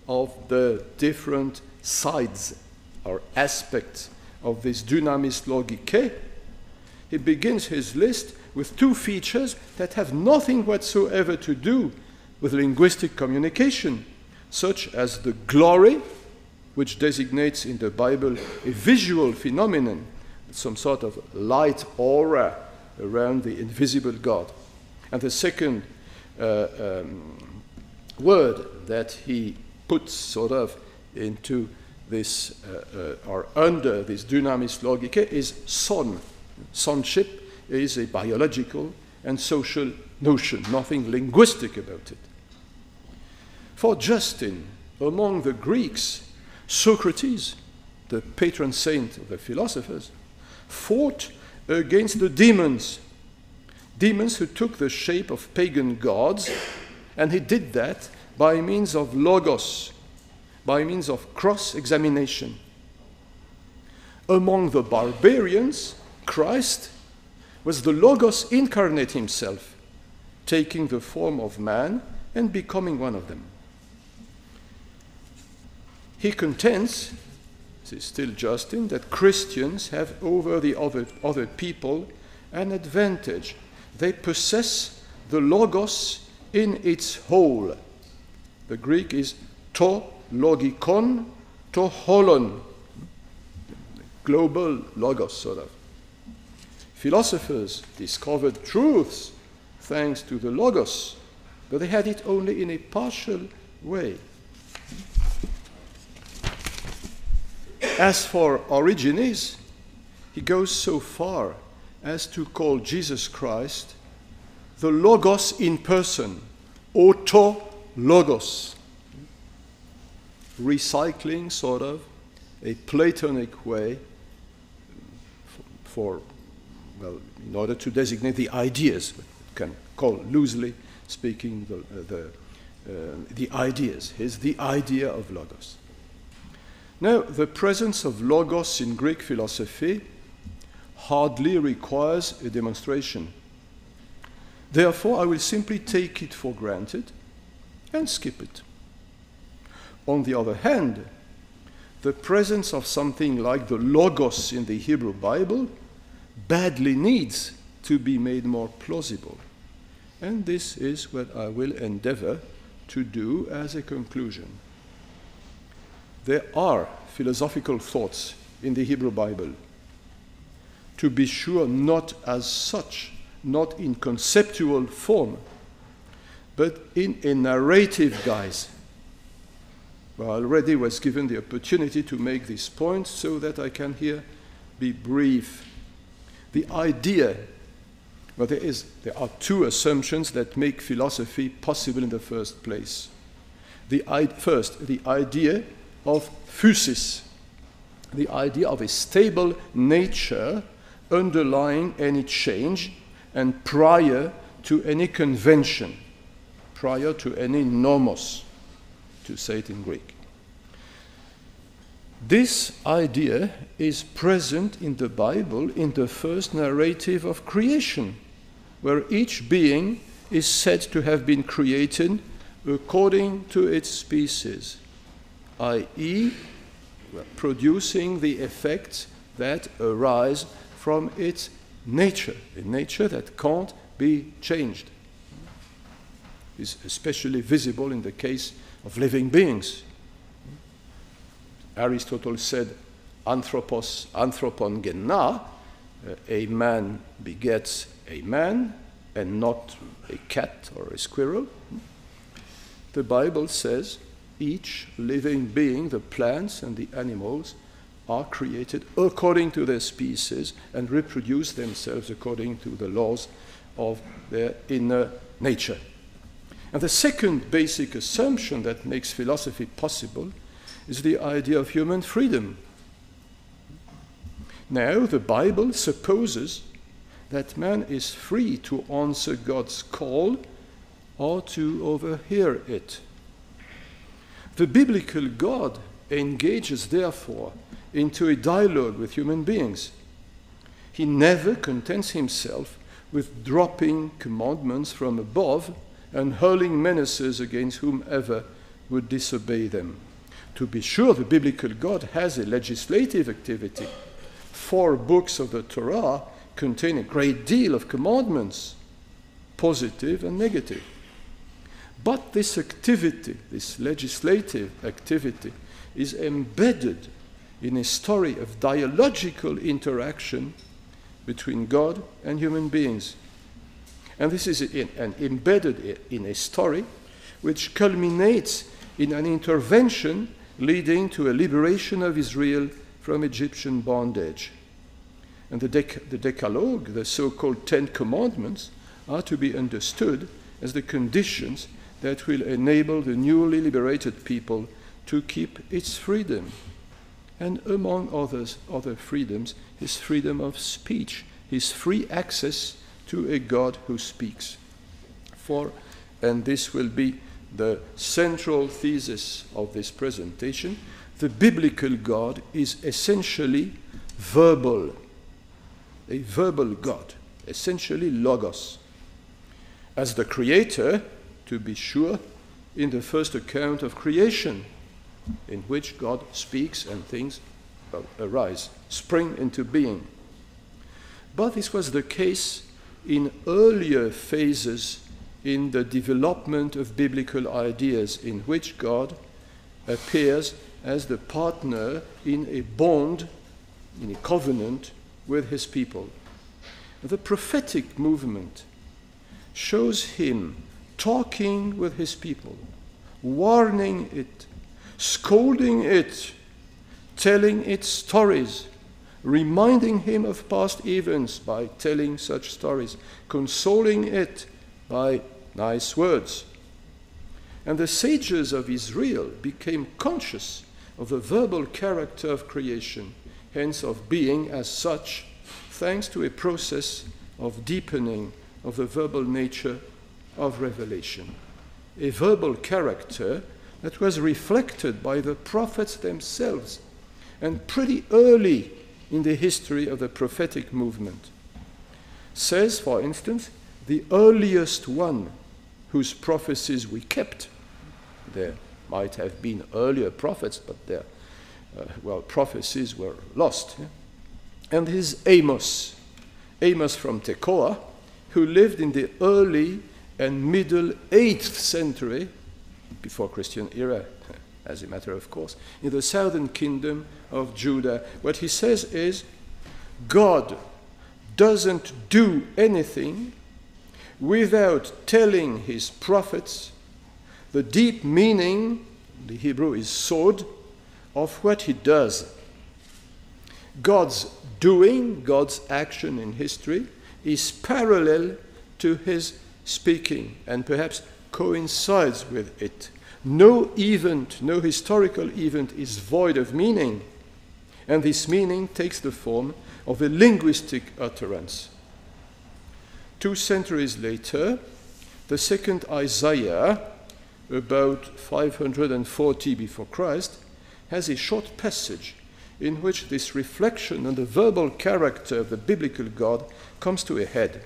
of the different sides or aspects of this dynamis logike. He begins his list with two features that have nothing whatsoever to do with linguistic communication, such as the glory, which designates in the Bible a visual phenomenon, some sort of light aura around the invisible God. And the second uh, um, word that he puts sort of into this uh, uh, or under this dynamis logike is son. Sonship is a biological and social notion, nothing linguistic about it. For Justin, among the Greeks, Socrates, the patron saint of the philosophers, fought against the demons. Demons who took the shape of pagan gods, and he did that by means of logos, by means of cross examination. Among the barbarians, Christ was the Logos incarnate himself, taking the form of man and becoming one of them. He contends, this is still Justin, that Christians have over the other, other people an advantage. They possess the Logos in its whole. The Greek is to logikon, to holon, global Logos, sort of. Philosophers discovered truths thanks to the Logos, but they had it only in a partial way. As for Origenes, he goes so far as to call Jesus Christ the Logos in person, auto Logos, recycling sort of a Platonic way for, well, in order to designate the ideas, can call loosely speaking the, the, uh, the ideas, is the idea of Logos. Now, the presence of Logos in Greek philosophy hardly requires a demonstration. Therefore, I will simply take it for granted and skip it. On the other hand, the presence of something like the Logos in the Hebrew Bible badly needs to be made more plausible. And this is what I will endeavor to do as a conclusion. There are philosophical thoughts in the Hebrew Bible. To be sure, not as such, not in conceptual form, but in a narrative guise. Well, I already was given the opportunity to make this point so that I can here be brief. The idea, well, there, is, there are two assumptions that make philosophy possible in the first place. The, first, the idea of physis, the idea of a stable nature underlying any change and prior to any convention, prior to any nomos, to say it in Greek. This idea is present in the Bible in the first narrative of creation, where each being is said to have been created according to its species i.e., producing the effects that arise from its nature, a nature that can't be changed. Is especially visible in the case of living beings. Aristotle said, anthropos, anthropon genna, uh, a man begets a man and not a cat or a squirrel. The Bible says each living being, the plants and the animals, are created according to their species and reproduce themselves according to the laws of their inner nature. And the second basic assumption that makes philosophy possible is the idea of human freedom. Now, the Bible supposes that man is free to answer God's call or to overhear it. The biblical God engages, therefore, into a dialogue with human beings. He never contents himself with dropping commandments from above and hurling menaces against whomever would disobey them. To be sure, the biblical God has a legislative activity. Four books of the Torah contain a great deal of commandments, positive and negative. But this activity, this legislative activity, is embedded in a story of dialogical interaction between God and human beings. And this is in, and embedded in a story which culminates in an intervention leading to a liberation of Israel from Egyptian bondage. And the, Dec- the Decalogue, the so called Ten Commandments, are to be understood as the conditions that will enable the newly liberated people to keep its freedom. And among others, other freedoms, his freedom of speech, his free access to a God who speaks. For, and this will be the central thesis of this presentation, the biblical God is essentially verbal, a verbal God, essentially logos. As the creator, to be sure, in the first account of creation, in which God speaks and things arise, spring into being. But this was the case in earlier phases in the development of biblical ideas, in which God appears as the partner in a bond, in a covenant with his people. The prophetic movement shows him talking with his people, warning it, scolding it, telling it stories, reminding him of past events by telling such stories, consoling it by nice words. And the sages of Israel became conscious of the verbal character of creation, hence of being as such, thanks to a process of deepening of the verbal nature of revelation. A verbal character that was reflected by the prophets themselves and pretty early in the history of the prophetic movement. Says, for instance, the earliest one whose prophecies we kept. There might have been earlier prophets, but their uh, well prophecies were lost. Yeah? And his Amos, Amos from Tekoa, who lived in the early and middle 8th century, before Christian era, as a matter of course, in the southern kingdom of Judah. What he says is God doesn't do anything without telling his prophets the deep meaning, the Hebrew is sod, of what he does. God's doing, God's action in history, is parallel to his speaking and perhaps coincides with it. No event, no historical event is void of meaning, and this meaning takes the form of a linguistic utterance. Two centuries later, the second Isaiah, about 540 before Christ, has a short passage in which this reflection on the verbal character of the biblical God comes to a head.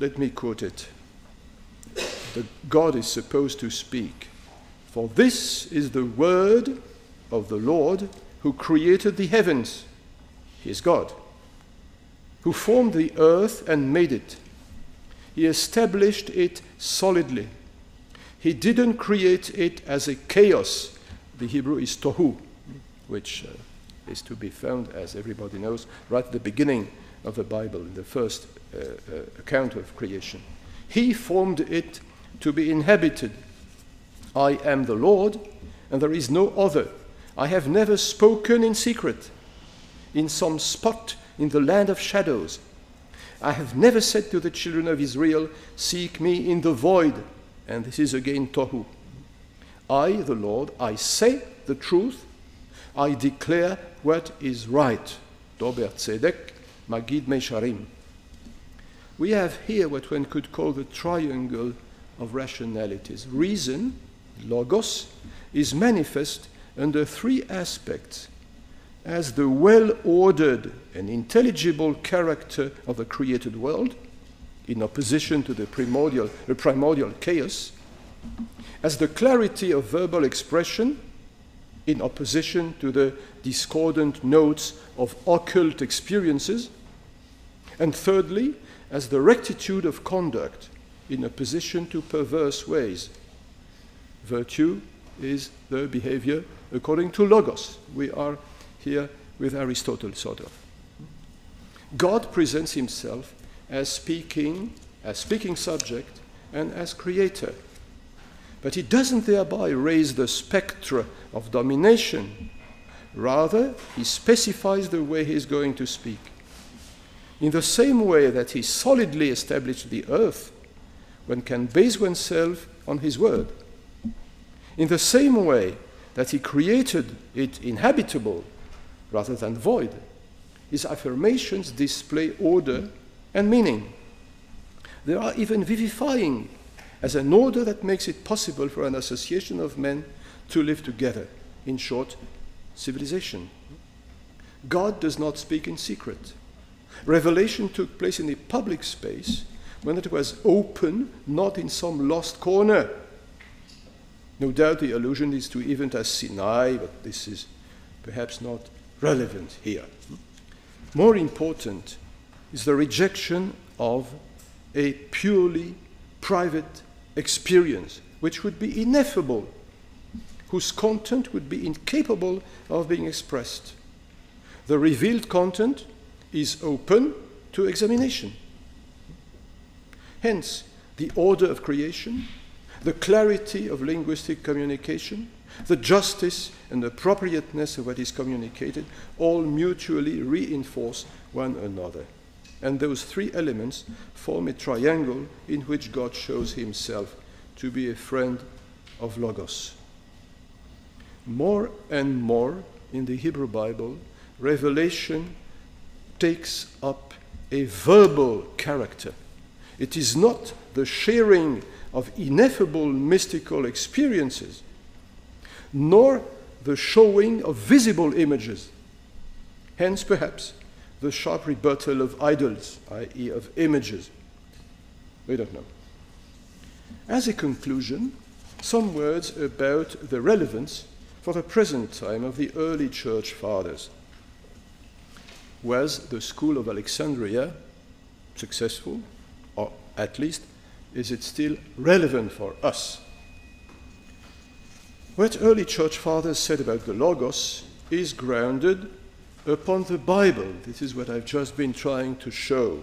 Let me quote it. The God is supposed to speak. For this is the word of the Lord who created the heavens. He is God who formed the earth and made it. He established it solidly. He didn't create it as a chaos. The Hebrew is tohu, which uh, is to be found, as everybody knows, right at the beginning of the Bible, in the first Uh, uh, account of creation. He formed it to be inhabited. I am the Lord, and there is no other. I have never spoken in secret. In some spot in the land of shadows. I have never said to the children of Israel, Seek me in the void. And this is again Tohu. I, the Lord, I say the truth. I declare what is right. Dober Tzedek, Magid Mesharim. We have here what one could call the triangle of rationalities. Reason, logos, is manifest under three aspects as the well ordered and intelligible character of the created world, in opposition to the primordial, the primordial chaos, as the clarity of verbal expression, in opposition to the discordant notes of occult experiences, and thirdly, as the rectitude of conduct, in opposition to perverse ways. Virtue is the behavior according to Logos. We are here with Aristotle, sort of. God presents himself as speaking, as speaking subject, and as creator. But he doesn't thereby raise the spectre of domination. Rather, he specifies the way he is going to speak. In the same way that he solidly established the earth, one can base oneself on his word. In the same way that he created it inhabitable rather than void, his affirmations display order and meaning. They are even vivifying as an order that makes it possible for an association of men to live together. In short, civilization. God does not speak in secret. Revelation took place in a public space when it was open, not in some lost corner. No doubt the allusion is to event as Sinai, but this is perhaps not relevant here. More important is the rejection of a purely private experience, which would be ineffable, whose content would be incapable of being expressed. The revealed content is open to examination. Hence, the order of creation, the clarity of linguistic communication, the justice and appropriateness of what is communicated all mutually reinforce one another. And those three elements form a triangle in which God shows himself to be a friend of Logos. More and more in the Hebrew Bible, revelation takes up a verbal character. It is not the sharing of ineffable mystical experiences, nor the showing of visible images. Hence, perhaps, the sharp rebuttal of idols, i.e., of images. We don't know. As a conclusion, some words about the relevance for the present time of the early church fathers. Was the school of Alexandria successful, or at least is it still relevant for us? What early church fathers said about the Logos is grounded upon the Bible. This is what I've just been trying to show.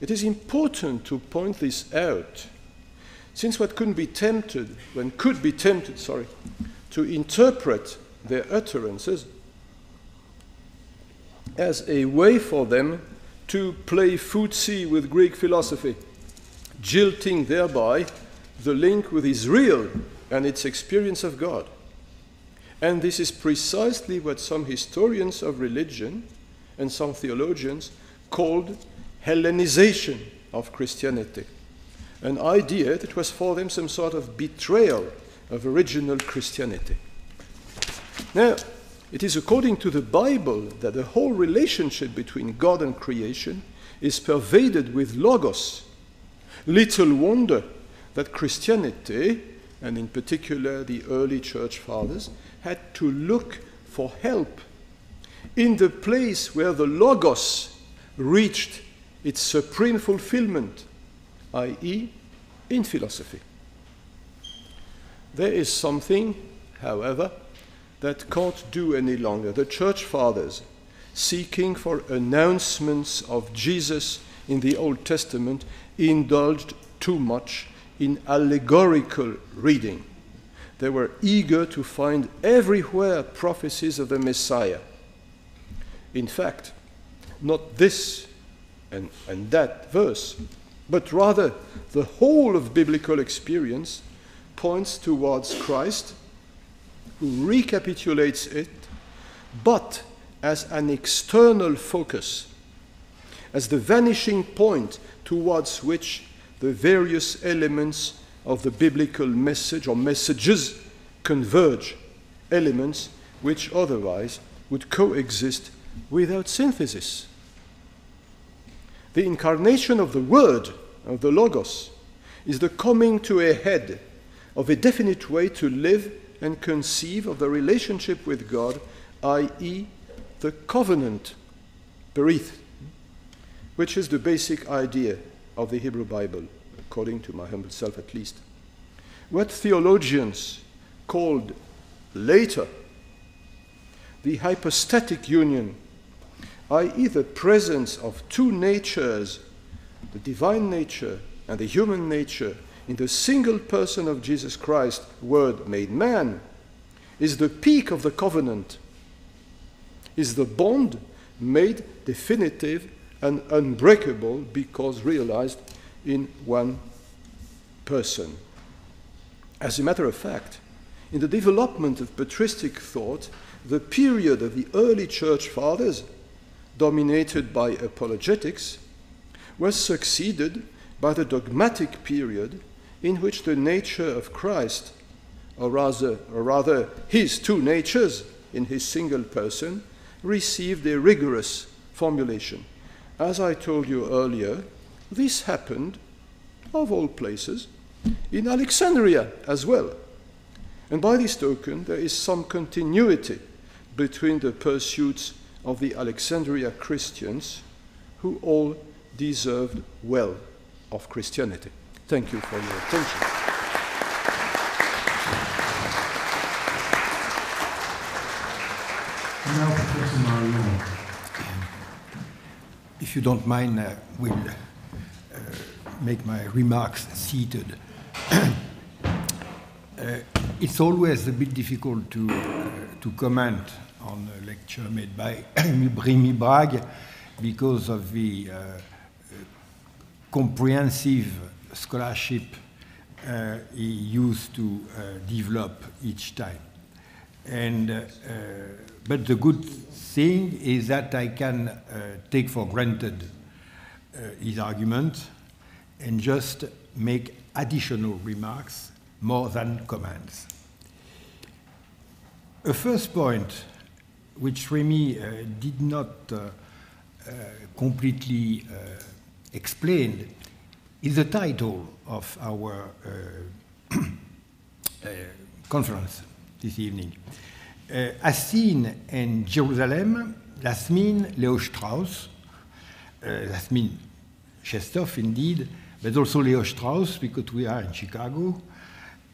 It is important to point this out, since what couldn't be tempted, when could be tempted, sorry, to interpret their utterances as a way for them to play footsie with Greek philosophy, jilting thereby the link with Israel and its experience of God. And this is precisely what some historians of religion and some theologians called Hellenization of Christianity, an idea that was for them some sort of betrayal of original Christianity. Now, it is according to the Bible that the whole relationship between God and creation is pervaded with logos. Little wonder that Christianity, and in particular the early church fathers, had to look for help in the place where the logos reached its supreme fulfillment, i.e., in philosophy. There is something, however, that can't do any longer. The church fathers, seeking for announcements of Jesus in the Old Testament, indulged too much in allegorical reading. They were eager to find everywhere prophecies of the Messiah. In fact, not this and, and that verse, but rather the whole of biblical experience points towards Christ recapitulates it, but as an external focus, as the vanishing point towards which the various elements of the biblical message or messages converge, elements which otherwise would coexist without synthesis. The incarnation of the Word, of the Logos, is the coming to a head of a definite way to live and conceive of the relationship with God, i.e., the covenant, berith, which is the basic idea of the Hebrew Bible, according to my humble self at least. What theologians called later the hypostatic union, i.e., the presence of two natures, the divine nature and the human nature in the single person of Jesus Christ, Word made man, is the peak of the covenant, is the bond made definitive and unbreakable because realized in one person. As a matter of fact, in the development of patristic thought, the period of the early church fathers, dominated by apologetics, was succeeded by the dogmatic period in which the nature of Christ, or rather, or rather his two natures in his single person, received a rigorous formulation. As I told you earlier, this happened, of all places, in Alexandria as well. And by this token, there is some continuity between the pursuits of the Alexandria Christians, who all deserved well of Christianity. Thank you for your attention. Now, Professor Marion, if you don't mind, I will uh, make my remarks seated. Uh, it's always a bit difficult to, uh, to comment on a lecture made by Rémi Brague because of the uh, comprehensive scholarship uh, he used to uh, develop each time. And, uh, but the good thing is that I can take for granted his argument and just make additional remarks more than comments. A first point, which Rémi uh, did not uh, uh, completely explain, is the title of our conference this evening. Uh, as seen in Jerusalem, das mean Leo Strauss, uh, that Shestov indeed, but also Leo Strauss because we are in Chicago,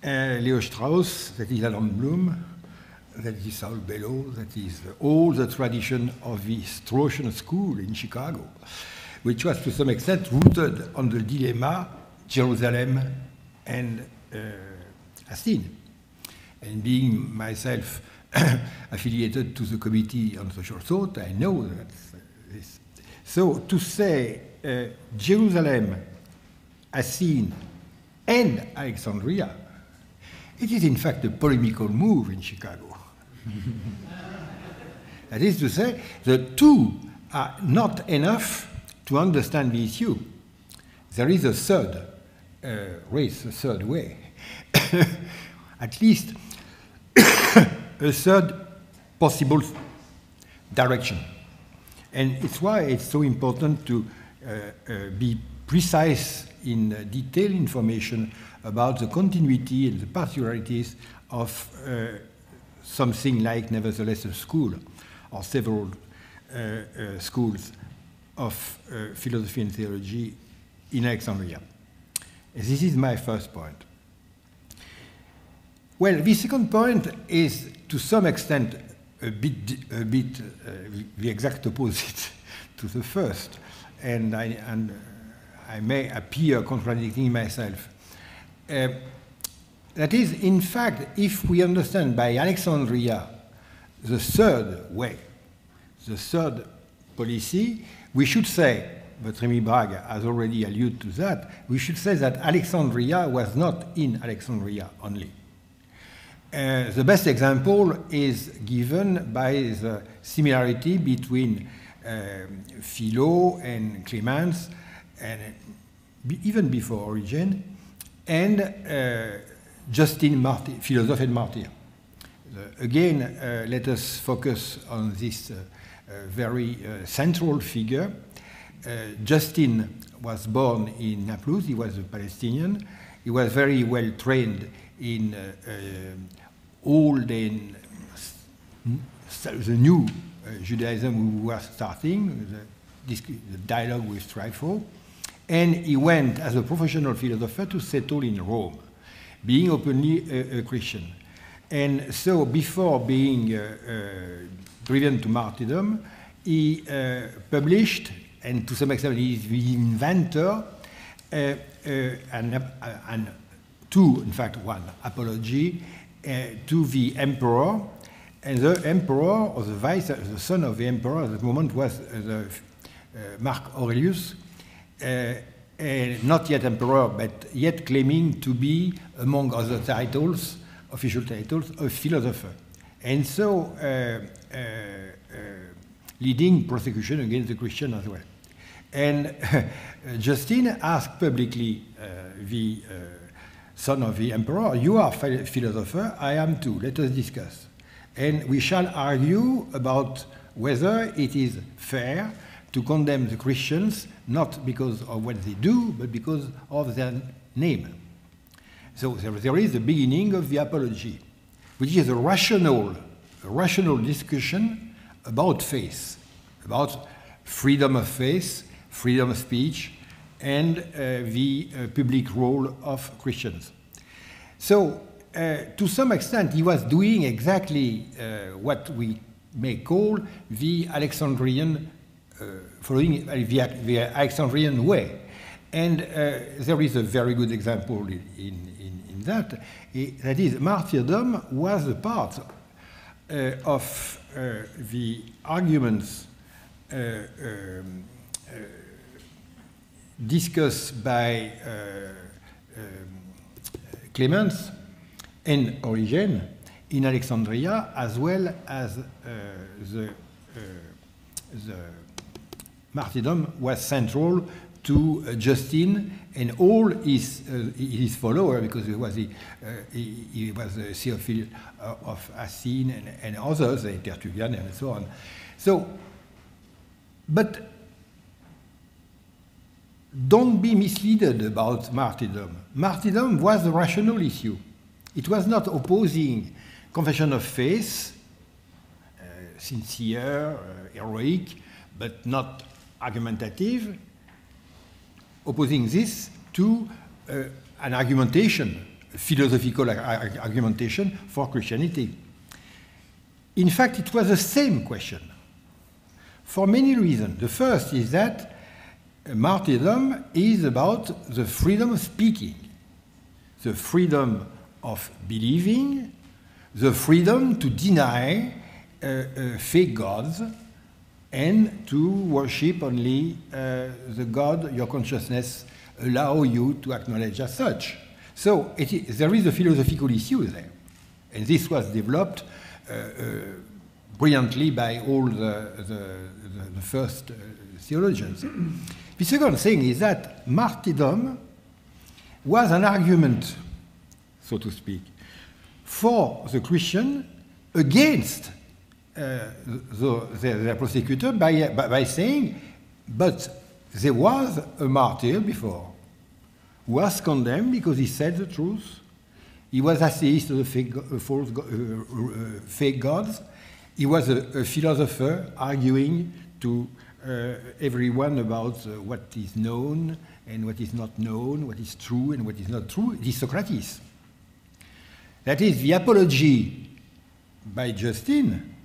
uh, Leo Strauss, that is Allan Bloom, that is Saul Bellow, that is all the tradition of the Straussian school in Chicago, which was to some extent rooted on the dilemma Jerusalem and uh. And being myself affiliated to the Committee on Social Thought, I know that this. So to say uh, Jerusalem, Athens, and Alexandria it is, in fact, a polemical move in Chicago. that is to say, the two are not enough to understand the issue. There is a third uh, race, a third way. At least a third possible direction. And it's why it's so important to uh, uh, be precise in uh, detailed information about the continuity and the particularities of uh, something like, nevertheless, a school or several uh, schools of uh, philosophy and theology in Alexandria. And this is my first point. Well, the second point is to some extent a bit, a bit uh, the exact opposite to the first, and I, and I may appear contradicting myself. Uh, that is, in fact, if we understand by Alexandria the third way, the third policy, we should say, but Rémi Brague has already alluded to that, we should say that Alexandria was not in Alexandria only. Uh, the best example is given by the similarity between uh, Philo and Clemens, and even before Origen, and uh, Justin Martyr, philosopher and martyr. again, uh, let us focus on this uh, very uh, central figure. Uh, Justin was born in Naples, he was a Palestinian. He was very well trained in uh, old and the new Judaism we were starting, the, the dialogue with Trypho. And he went as a professional philosopher to settle in Rome, being openly a, a Christian. And so, before being uh, uh, driven to martyrdom, he uh, published, and to some extent, he is the inventor, uh, and, uh, and two, in fact, one apology uh, to the emperor. And the emperor, or the vice, the son of the emperor at the moment was the Mark Aurelius, not yet emperor, but yet claiming to be, among other titles, official titles, a philosopher. And so, uh, uh, uh, Uh, uh, leading prosecution against the Christian as well. And uh, Justin asked publicly the son of the emperor, You are a philosopher, I am too, let us discuss. And we shall argue about whether it is fair to condemn the Christians not because of what they do, but because of their name. So there, is the beginning of the apology, which is a rational, rational discussion about faith, about freedom of faith, freedom of speech, and uh, the uh, public role of Christians. So, uh, to some extent, he was doing exactly uh, what we may call the Alexandrian uh, following the, the, Alexandrian way. And uh, there is a very good example in, in, in that. That is, martyrdom was a part of uh, the arguments uh, um, uh, discussed by um, Clemens and Origen in Alexandria, as well as the, the martyrdom was central to uh, Justin and all his, uh, his followers, because he was, the, uh, he, he, was a Theophile uh, of Athene and, and others, Tertullian and so on. So, but don't be misled about martyrdom. Martyrdom was a rational issue. It was not opposing confession of faith, uh, sincere, uh, heroic, but not argumentative, opposing this to uh, an argumentation, philosophical argumentation for Christianity. In fact, it was the same question for many reasons. The first is that martyrdom is about the freedom of speaking, the freedom of believing, the freedom to deny uh, uh, fake gods and to worship only uh, the God your consciousness allow you to acknowledge as such. So there is a philosophical issue there. And this was developed uh, uh, brilliantly by all the, the, the, the first uh, theologians. the second thing is that martyrdom was an argument, so to speak, for the Christian against uh, the, the, the, prosecutor by, by, saying, but there was a martyr before who was condemned because he said the truth. He was atheist to the fake, uh, false, uh, uh, fake gods. He was a, a philosopher arguing to uh, everyone about uh, what is known and what is not known, what is true and what is not true. It is Socrates. That is, the apology by Justin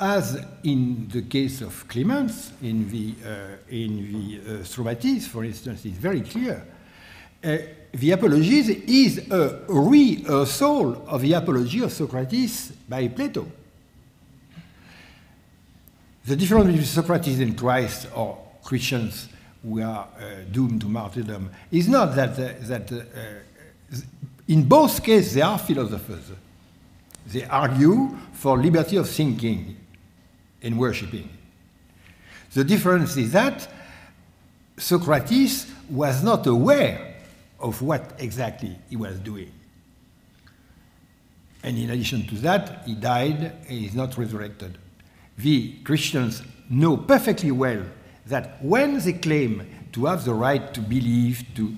as in the case of Clemens, in the, uh, in the uh, Stromateis, for instance, it's very clear. Uh, the Apologies is a rehearsal of the Apology of Socrates by Plato. The difference between Socrates and Christ, or Christians who are uh, doomed to martyrdom, is not that, uh, that uh, in both cases they are philosophers. They argue for liberty of thinking in worshipping. The difference is that Socrates was not aware of what exactly he was doing. And in addition to that, he died and is not resurrected. The Christians know perfectly well that when they claim to have the right to believe, to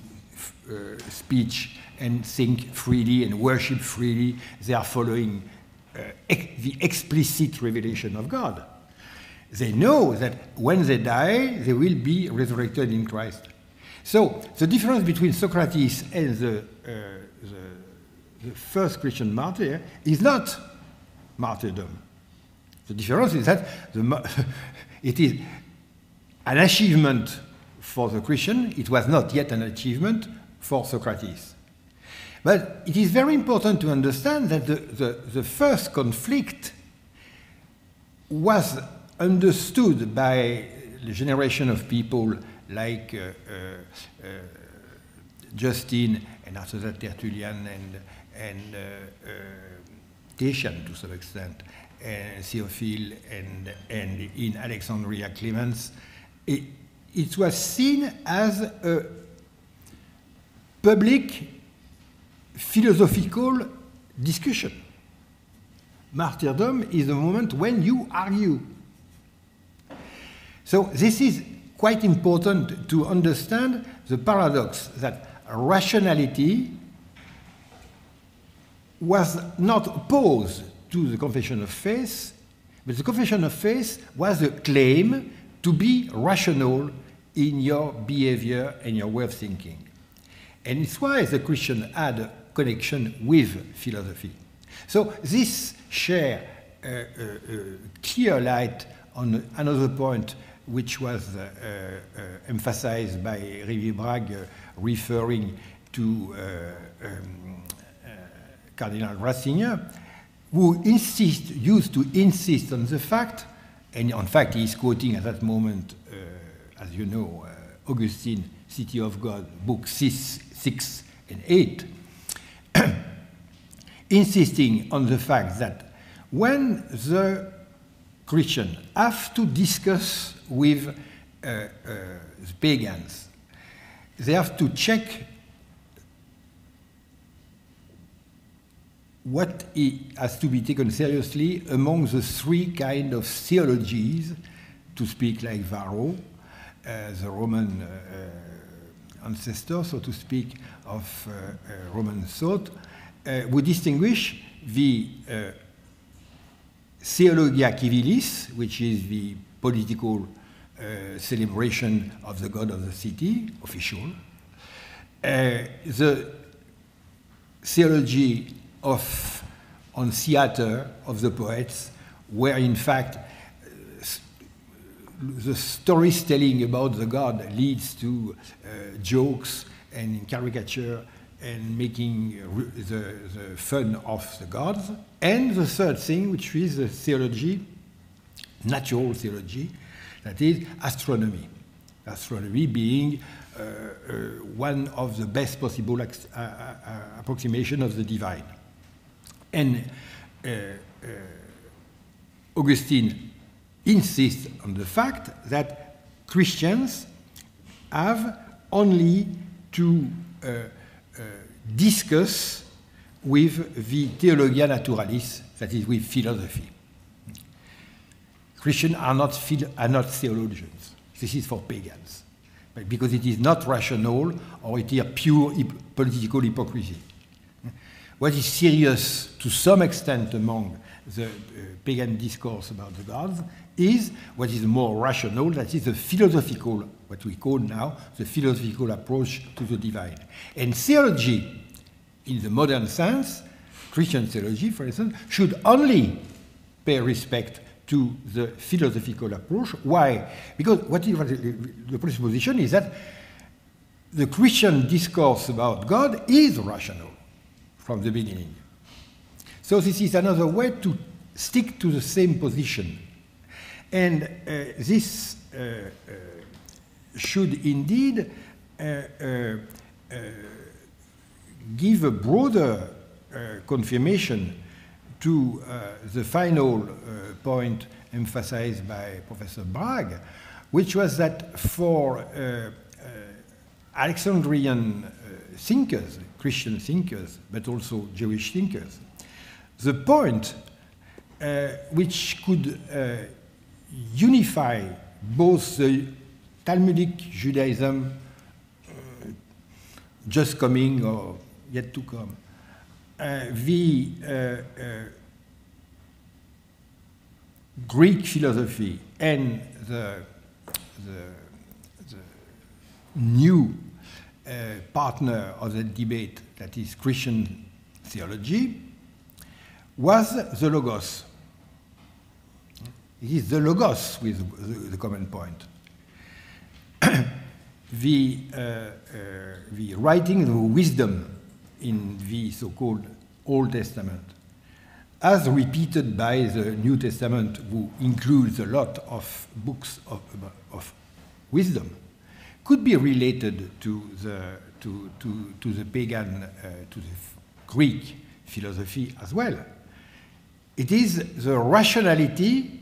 uh, speech, and think freely and worship freely, they are following uh, ex the explicit revelation of God they know that when they die, they will be resurrected in Christ. So the difference between Socrates and the, uh, the, the, first Christian martyr is not martyrdom. The difference is that the, it is an achievement for the Christian, it was not yet an achievement for Socrates. But it is very important to understand that the, the, the first conflict was understood by the generation of people like uh, uh, uh, Justin and after that Tertullian and, and to some extent, and Theophile and, and in Alexandria Clemens. It, it was seen as a public philosophical discussion. Martyrdom is the moment when you argue. So, this is quite important to understand the paradox that rationality was not opposed to the confession of faith, but the confession of faith was a claim to be rational in your behavior and your way of thinking. And it's why the Christian had a connection with philosophy. So this share uh, uh, uh, clear light on another point which was uh, uh, emphasized by Rémi Brague, uh, referring to um, Cardinal Ratzinger, who insist, used to insist on the fact, and in fact he is quoting at that moment, as you know, Augustine, City of God, book 6, 6 and 8, insisting on the fact that when the Christian have to discuss with uh, uh, the pagans, they have to check what has to be taken seriously among the three kind of theologies, to speak like Varro, uh, the Roman uh, uh, ancestor, so to speak, of Roman thought, we distinguish the Theologia Civilis, which is the political uh, celebration of the god of the city, official. Uh, the theology of on theater of the poets, where in fact the storytelling about the god leads to uh, jokes and caricature and making the, the fun of the gods. And the third thing, which is the theology, natural theology, that is astronomy. Astronomy being uh, uh, one of the best possible uh, uh, uh, approximation of the divine. And uh, Augustine insists on the fact that Christians have only to uh, uh, discuss with the Theologia Naturalis, that is, with philosophy. Christians are not, are not theologians. This is for pagans. But because it is not rational or it is pure political hypocrisy. What is serious to some extent among the uh, pagan discourse about the gods is what is more rational, that is the philosophical, what we call now the philosophical approach to the divine. And theology, in the modern sense, Christian theology, for instance, should only pay respect to the philosophical approach. Why? Because what is, the presupposition is that the Christian discourse about God is rational from the beginning. So this is another way to stick to the same position and uh, this uh, uh, should indeed uh, uh, uh, give a broader confirmation to the final point emphasized by Professor Brague, which was that for Alexandrian thinkers, Christian thinkers, but also Jewish thinkers, the point uh, which could uh, unify both the Talmudic Judaism uh, just coming or yet to come, uh, the uh, uh Greek philosophy and the, the, the new uh, partner of the debate, that is Christian theology, was the Logos. It is the logos with the, the common point. the, uh, uh, the writing of wisdom in the so called Old Testament, as repeated by the New Testament, who includes a lot of books of, of wisdom, could be related to the, to, to, to the pagan, uh, to the Greek philosophy as well. It is the rationality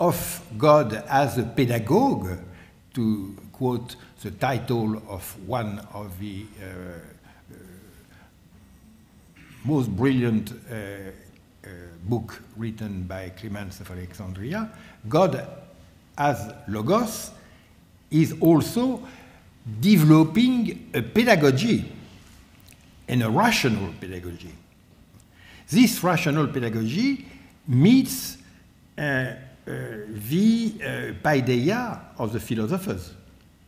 of God as a pedagogue, to quote the title of one of the uh, uh, most brilliant uh, book written by Clemens of Alexandria, God as Logos is also developing a pedagogy and a rational pedagogy. This rational pedagogy meets uh, the uh, paideia of the philosophers,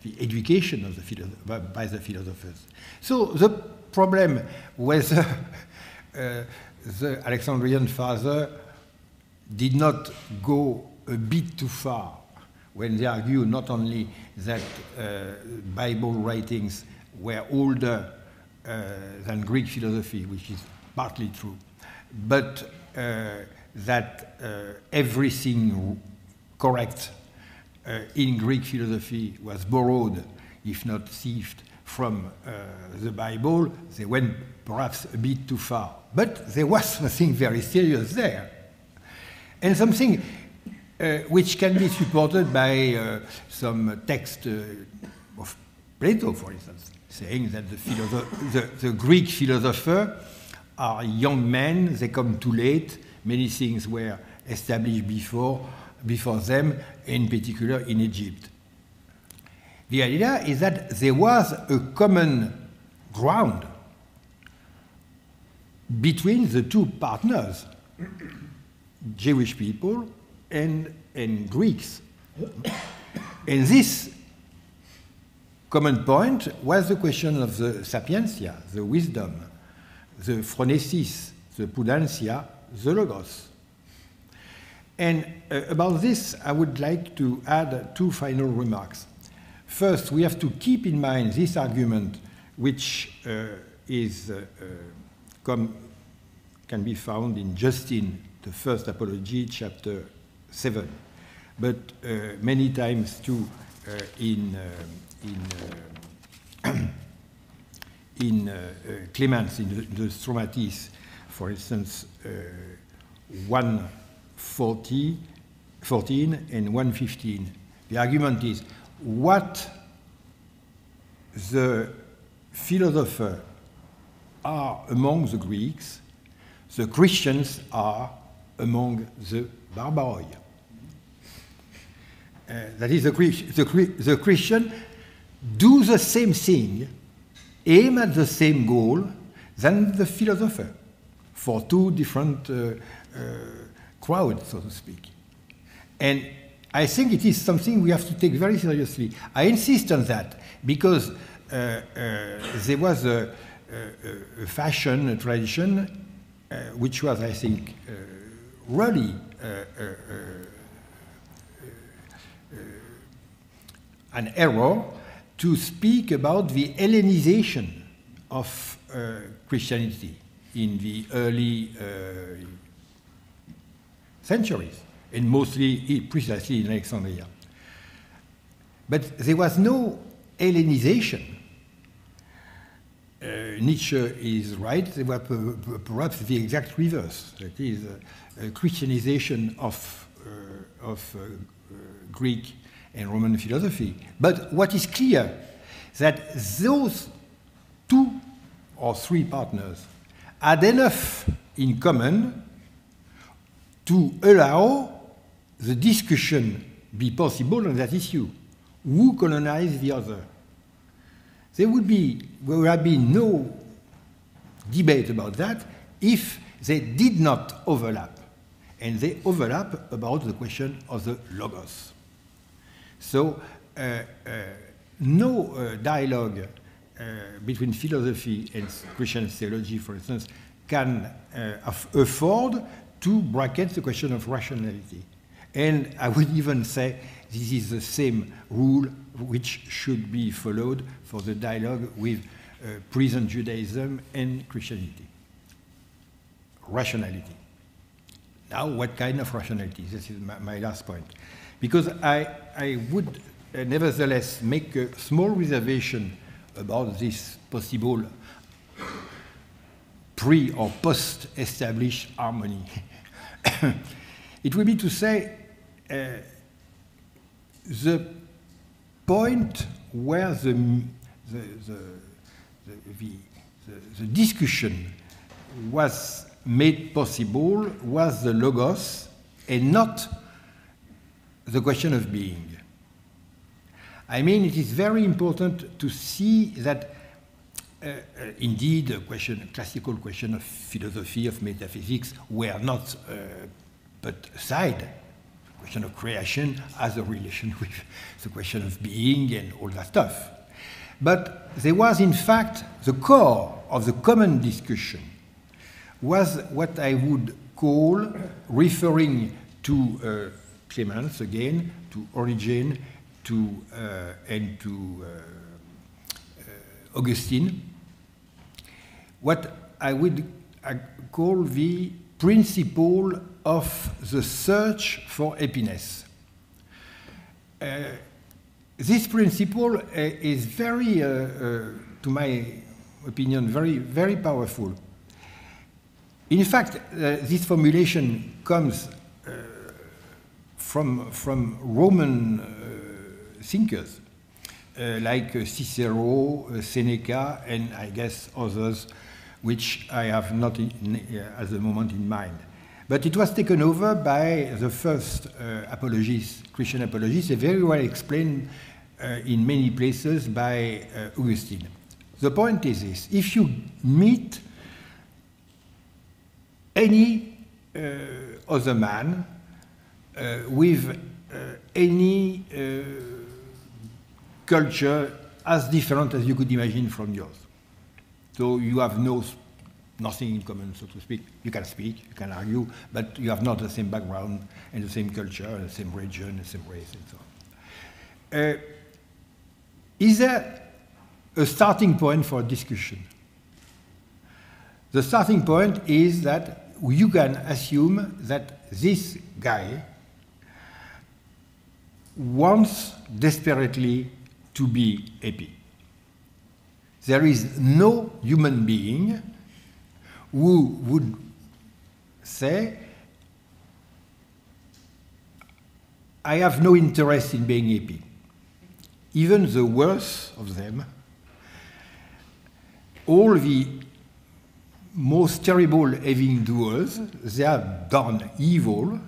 the education of the by the philosophers. So the problem whether uh, the Alexandrian father did not go a bit too far when they argue not only that uh, Bible writings were older uh, than Greek philosophy, which is partly true, but uh, that uh, everything correct uh, in Greek philosophy was borrowed, if not thieved, from uh, the Bible, they went perhaps a bit too far. But there was something very serious there. And something uh, which can be supported by uh, some text uh, of Plato, for instance, saying that the, the, the Greek philosopher are young men, they come too late, many things were established before, before them, in particular in Egypt. The idea is that there was a common ground between the two partners, Jewish people and, and Greeks. And this common point was the question of the sapientia, the wisdom, the phronesis, the prudentia, the logos. And uh, about this, I would like to add two final remarks. First, we have to keep in mind this argument, which uh, is uh, uh, can be found in Justin, the first apology, chapter 7, but uh, many times too uh, in, in, in in the, the Stromateis, for instance, 140, 14 and 115. The argument is what the philosopher are among the Greeks, the Christians are among the barbaroi. Uh, that is, the, the, the Christian do the same thing, aim at the same goal than the philosopher, for two different uh, uh, crowds, so to speak. And I think it is something we have to take very seriously. I insist on that because uh, there was a, a, a fashion, a tradition, which was, I think, really an error to speak about the Hellenization of uh, Christianity in the early uh, centuries, and mostly precisely in Alexandria. But there was no Hellenization. Uh, Nietzsche is right, there per- perhaps the exact reverse, that is, uh, a Christianization of, uh, of uh, uh, Greek and Roman philosophy. But what is clear that those two or three partners had enough in common to allow the discussion be possible on that issue. Who colonized the other? There would be, there would have been no debate about that if they did not overlap. And they overlap about the question of the logos. So, uh, uh, no uh, dialogue between philosophy and Christian theology, for instance, can uh, afford to bracket the question of rationality. And I would even say this is the same rule which should be followed for the dialogue with uh, present Judaism and Christianity. Rationality. Now, what kind of rationality? This is my, my last point. Because I, I would uh, nevertheless make a small reservation about this possible pre or post established harmony. it would be to say uh, the point where the, the, the, the, the discussion was made possible was the logos and not the question of being. I mean, it is very important to see that uh, uh, indeed, a question, a classical question of philosophy, of metaphysics, were not uh, put aside. The question of creation has a relation with the question of being and all that stuff. But there was, in fact, the core of the common discussion was what I would call, referring to uh, Clemens again, to Origen, to, uh, and to uh, uh, Augustine, what I would call the principle of the search for happiness. Uh, this principle uh, is very, uh, to my opinion, very, very powerful. In fact, this formulation comes from, from Roman thinkers uh, like Cicero, uh, Seneca, and I guess others, which I have not in, at the moment in mind. But it was taken over by the first uh, apologists, Christian apologists, and very well explained uh, in many places by uh, Augustine. The point is this if you meet any other man uh, with uh, any uh, culture as different as you could imagine from yours. So you have no nothing in common, so to speak. You can speak, you can argue, but you have not the same background and the same culture, and the same region, and the same race, and so on. Uh, is there a starting point for discussion? The starting point is that you can assume that this guy wants desperately to be happy. There is no human being who would say, I have no interest in being happy. Even the worst of them, all the most terrible having doers, they have done evil,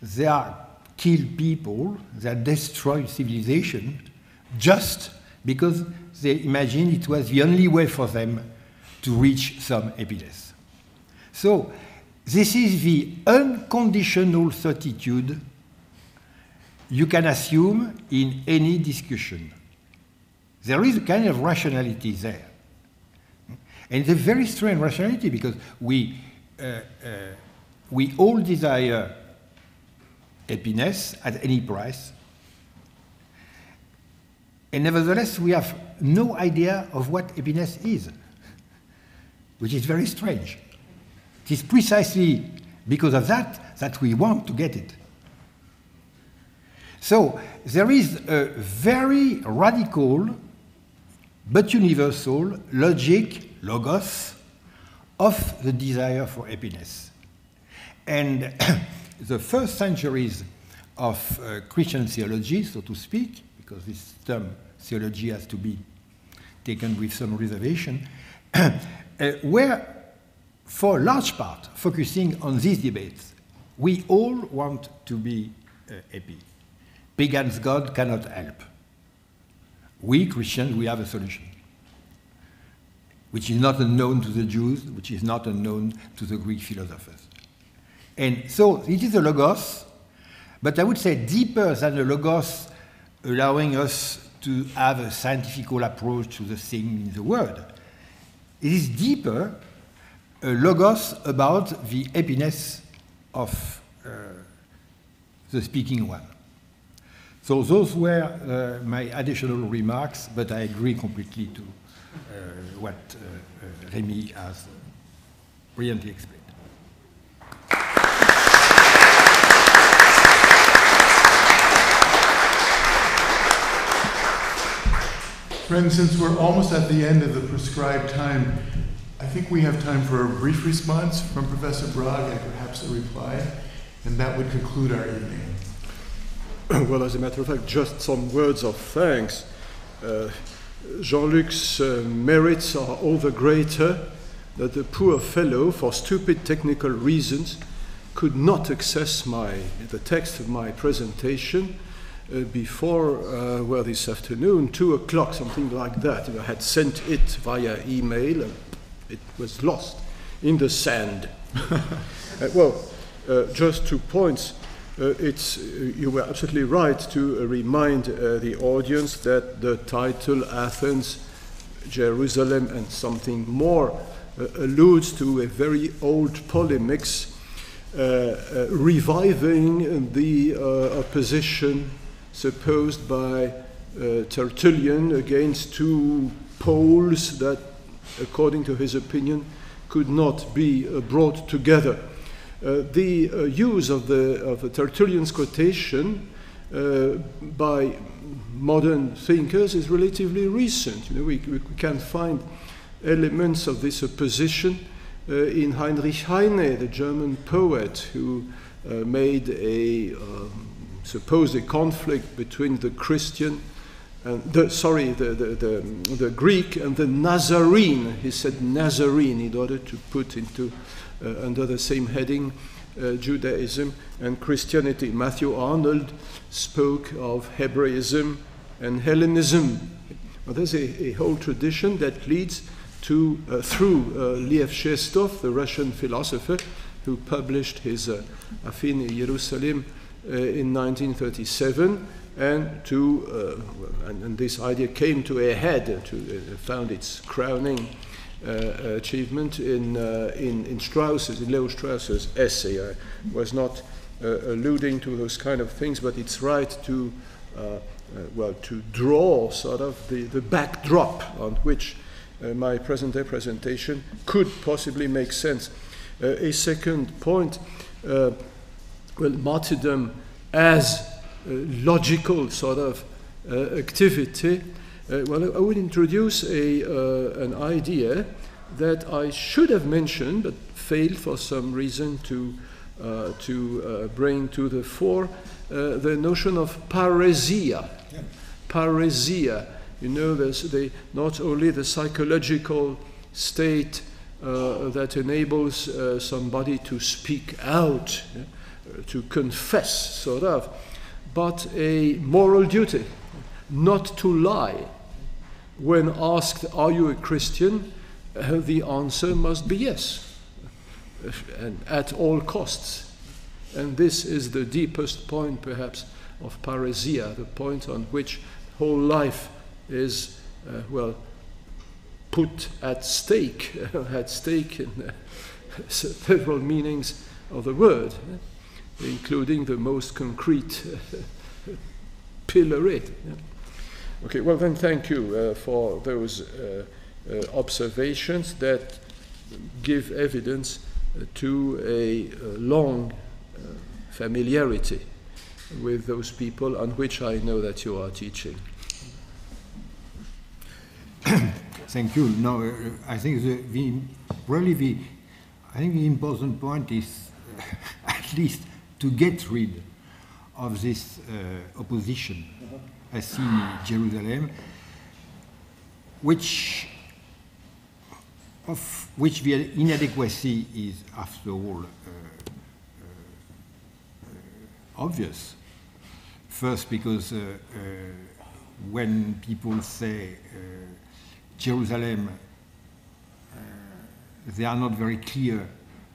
they are kill people, that destroy civilization, just because they imagined it was the only way for them to reach some happiness. So, this is the unconditional certitude you can assume in any discussion. There is a kind of rationality there. And it's a very strange rationality because we, uh, uh, we all desire happiness at any price. And nevertheless, we have no idea of what happiness is, which is very strange. It is precisely because of that that we want to get it. So there is a very radical but universal logic, logos, of the desire for happiness. And the first centuries of uh, Christian theology, so to speak, because this term theology has to be taken with some reservation, uh, were, for a large part, focusing on these debates. We all want to be uh, happy. Pagan's God cannot help. We Christians, we have a solution, which is not unknown to the Jews, which is not unknown to the Greek philosophers. And so it is a logos, but I would say deeper than a logos allowing us to have a scientific approach to the thing in the world. It is deeper a logos about the happiness of uh, the speaking one. So those were uh, my additional remarks, but I agree completely to uh, what uh, Rémi has brilliantly explained. Friends, since we're almost at the end of the prescribed time, I think we have time for a brief response from Professor Brague and perhaps a reply, and that would conclude our evening. well, as a matter of fact, just some words of thanks. Uh, Jean Luc's uh, merits are all the greater that the poor fellow, for stupid technical reasons, could not access my, the text of my presentation uh, before, uh, well, this afternoon, two o'clock, something like that. I had sent it via email, and it was lost in the sand. uh, well, uh, just two points. Uh, it's, you were absolutely right to remind the audience that the title Athens, Jerusalem, and something more alludes to a very old polemics reviving the opposition supposed by uh, Tertullian against two poles that, according to his opinion, could not be uh, brought together. Uh, the uh, use of the of Tertullian's quotation uh, by modern thinkers is relatively recent. You know, we, we can find elements of this opposition uh, in Heinrich Heine, the German poet who made a um, suppose a conflict between the Christian and the, sorry, the, the, the, the, Greek and the Nazarene. He said Nazarene in order to put into uh, under the same heading uh, Judaism and Christianity. Matthew Arnold spoke of Hebraism and Hellenism. Well, there's a, a, whole tradition that leads to, uh, through uh, Lev Shestov, the Russian philosopher, who published his uh, Afin Jerusalem Uh, in 1937 and to uh, and, and, this idea came to a head uh, to uh, found its crowning uh, achievement in, in in Strauss's in Leo Strauss's essay. I was not alluding to those kind of things but it's right to well to draw sort of the, the backdrop on which my present day presentation could possibly make sense. A second point well, martyrdom as a logical sort of uh, activity, uh, well, I would introduce a, uh, an idea that I should have mentioned but failed for some reason to, uh, to uh, bring to the fore uh, the notion of parrhesia. Yeah. Parrhesia. You know, there's the, not only the psychological state that enables somebody to speak out. Yeah? To confess, sort of, but a moral duty not to lie. When asked, Are you a Christian? Uh, the answer must be yes, and at all costs. And this is the deepest point, perhaps, of parrhesia, the point on which whole life is, uh, well, put at stake, at stake in uh, several meanings of the word including the most concrete pillar it. Yeah. Okay, well then thank you uh, for those uh, uh, observations that give evidence uh, to a uh, long uh, familiarity with those people on which I know that you are teaching. Thank you. No, I think the, the really the I think the important point is at least to get rid of this uh, opposition as seen in Jerusalem, which of which the inadequacy is, after all, uh, uh, uh obvious. First, because when people say Jerusalem, they are not very clear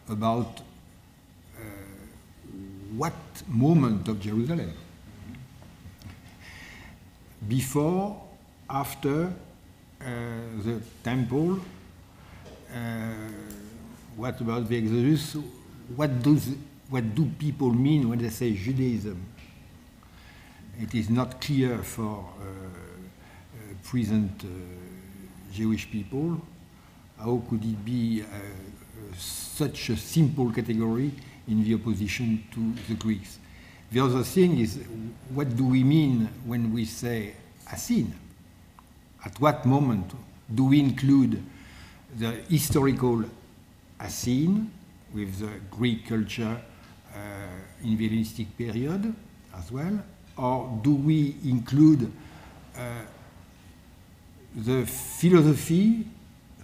about what moment of Jerusalem? Before, after uh, the temple, uh, what about the Exodus? What, does, what do people mean when they say Judaism? it is not clear for uh, present Jewish people how could it be such a simple category in the opposition to the Greeks. The other thing is, what do we mean when we say Essene? At what moment do we include the historical Essene with the Greek culture uh, in the Hellenistic period as well? Or do we include uh, the philosophy,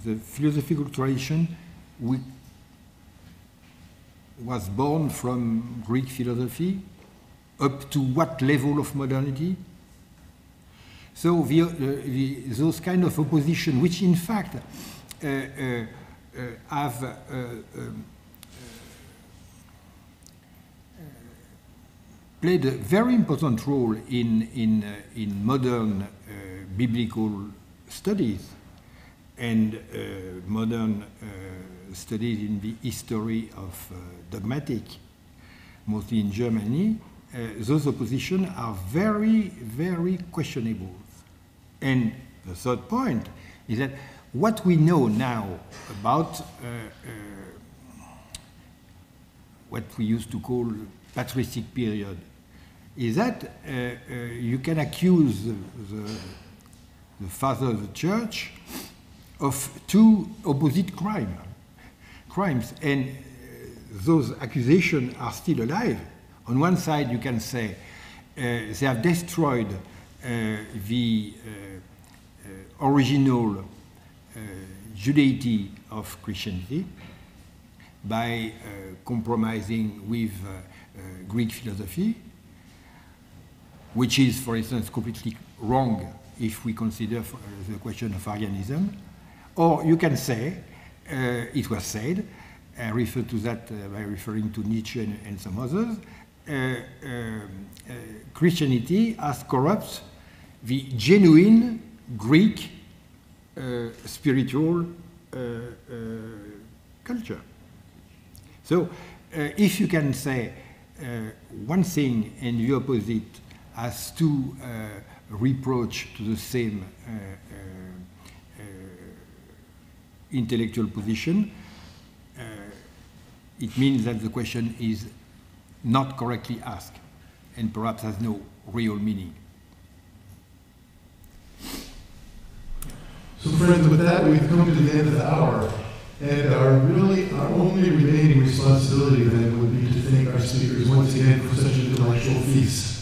the philosophical tradition was born from Greek philosophy up to what level of modernity? So the, uh, the, those kind of opposition, which in fact uh, uh, uh have uh, um, played a very important role in, in, in modern biblical studies and modern studies in the history of uh, dogmatic, mostly in Germany, uh, those oppositions are very, very questionable. And the third point is that what we know now about uh, what we used to call patristic period is that uh, uh, you can accuse the, the, the father of the church of two opposite crimes crimes, and uh, those accusations are still alive. On one side, you can say uh, they have destroyed uh, the uh, uh, original uh, Judaity of Christianity by compromising with Greek philosophy, which is, for instance, completely wrong if we consider the question of Arianism. Or you can say Uh, it was said, I refer to that uh, by referring to Nietzsche and, and some others, uh, um, uh Christianity has corrupts the genuine Greek spiritual culture. So, if you can say one thing and the opposite as to reproach to the same intellectual position, uh, it means that the question is not correctly asked and perhaps has no real meaning. So, friends, with that, we've come to the end of the hour. And our really, our only remaining responsibility then would be to thank our speakers once again for such a delightful feast.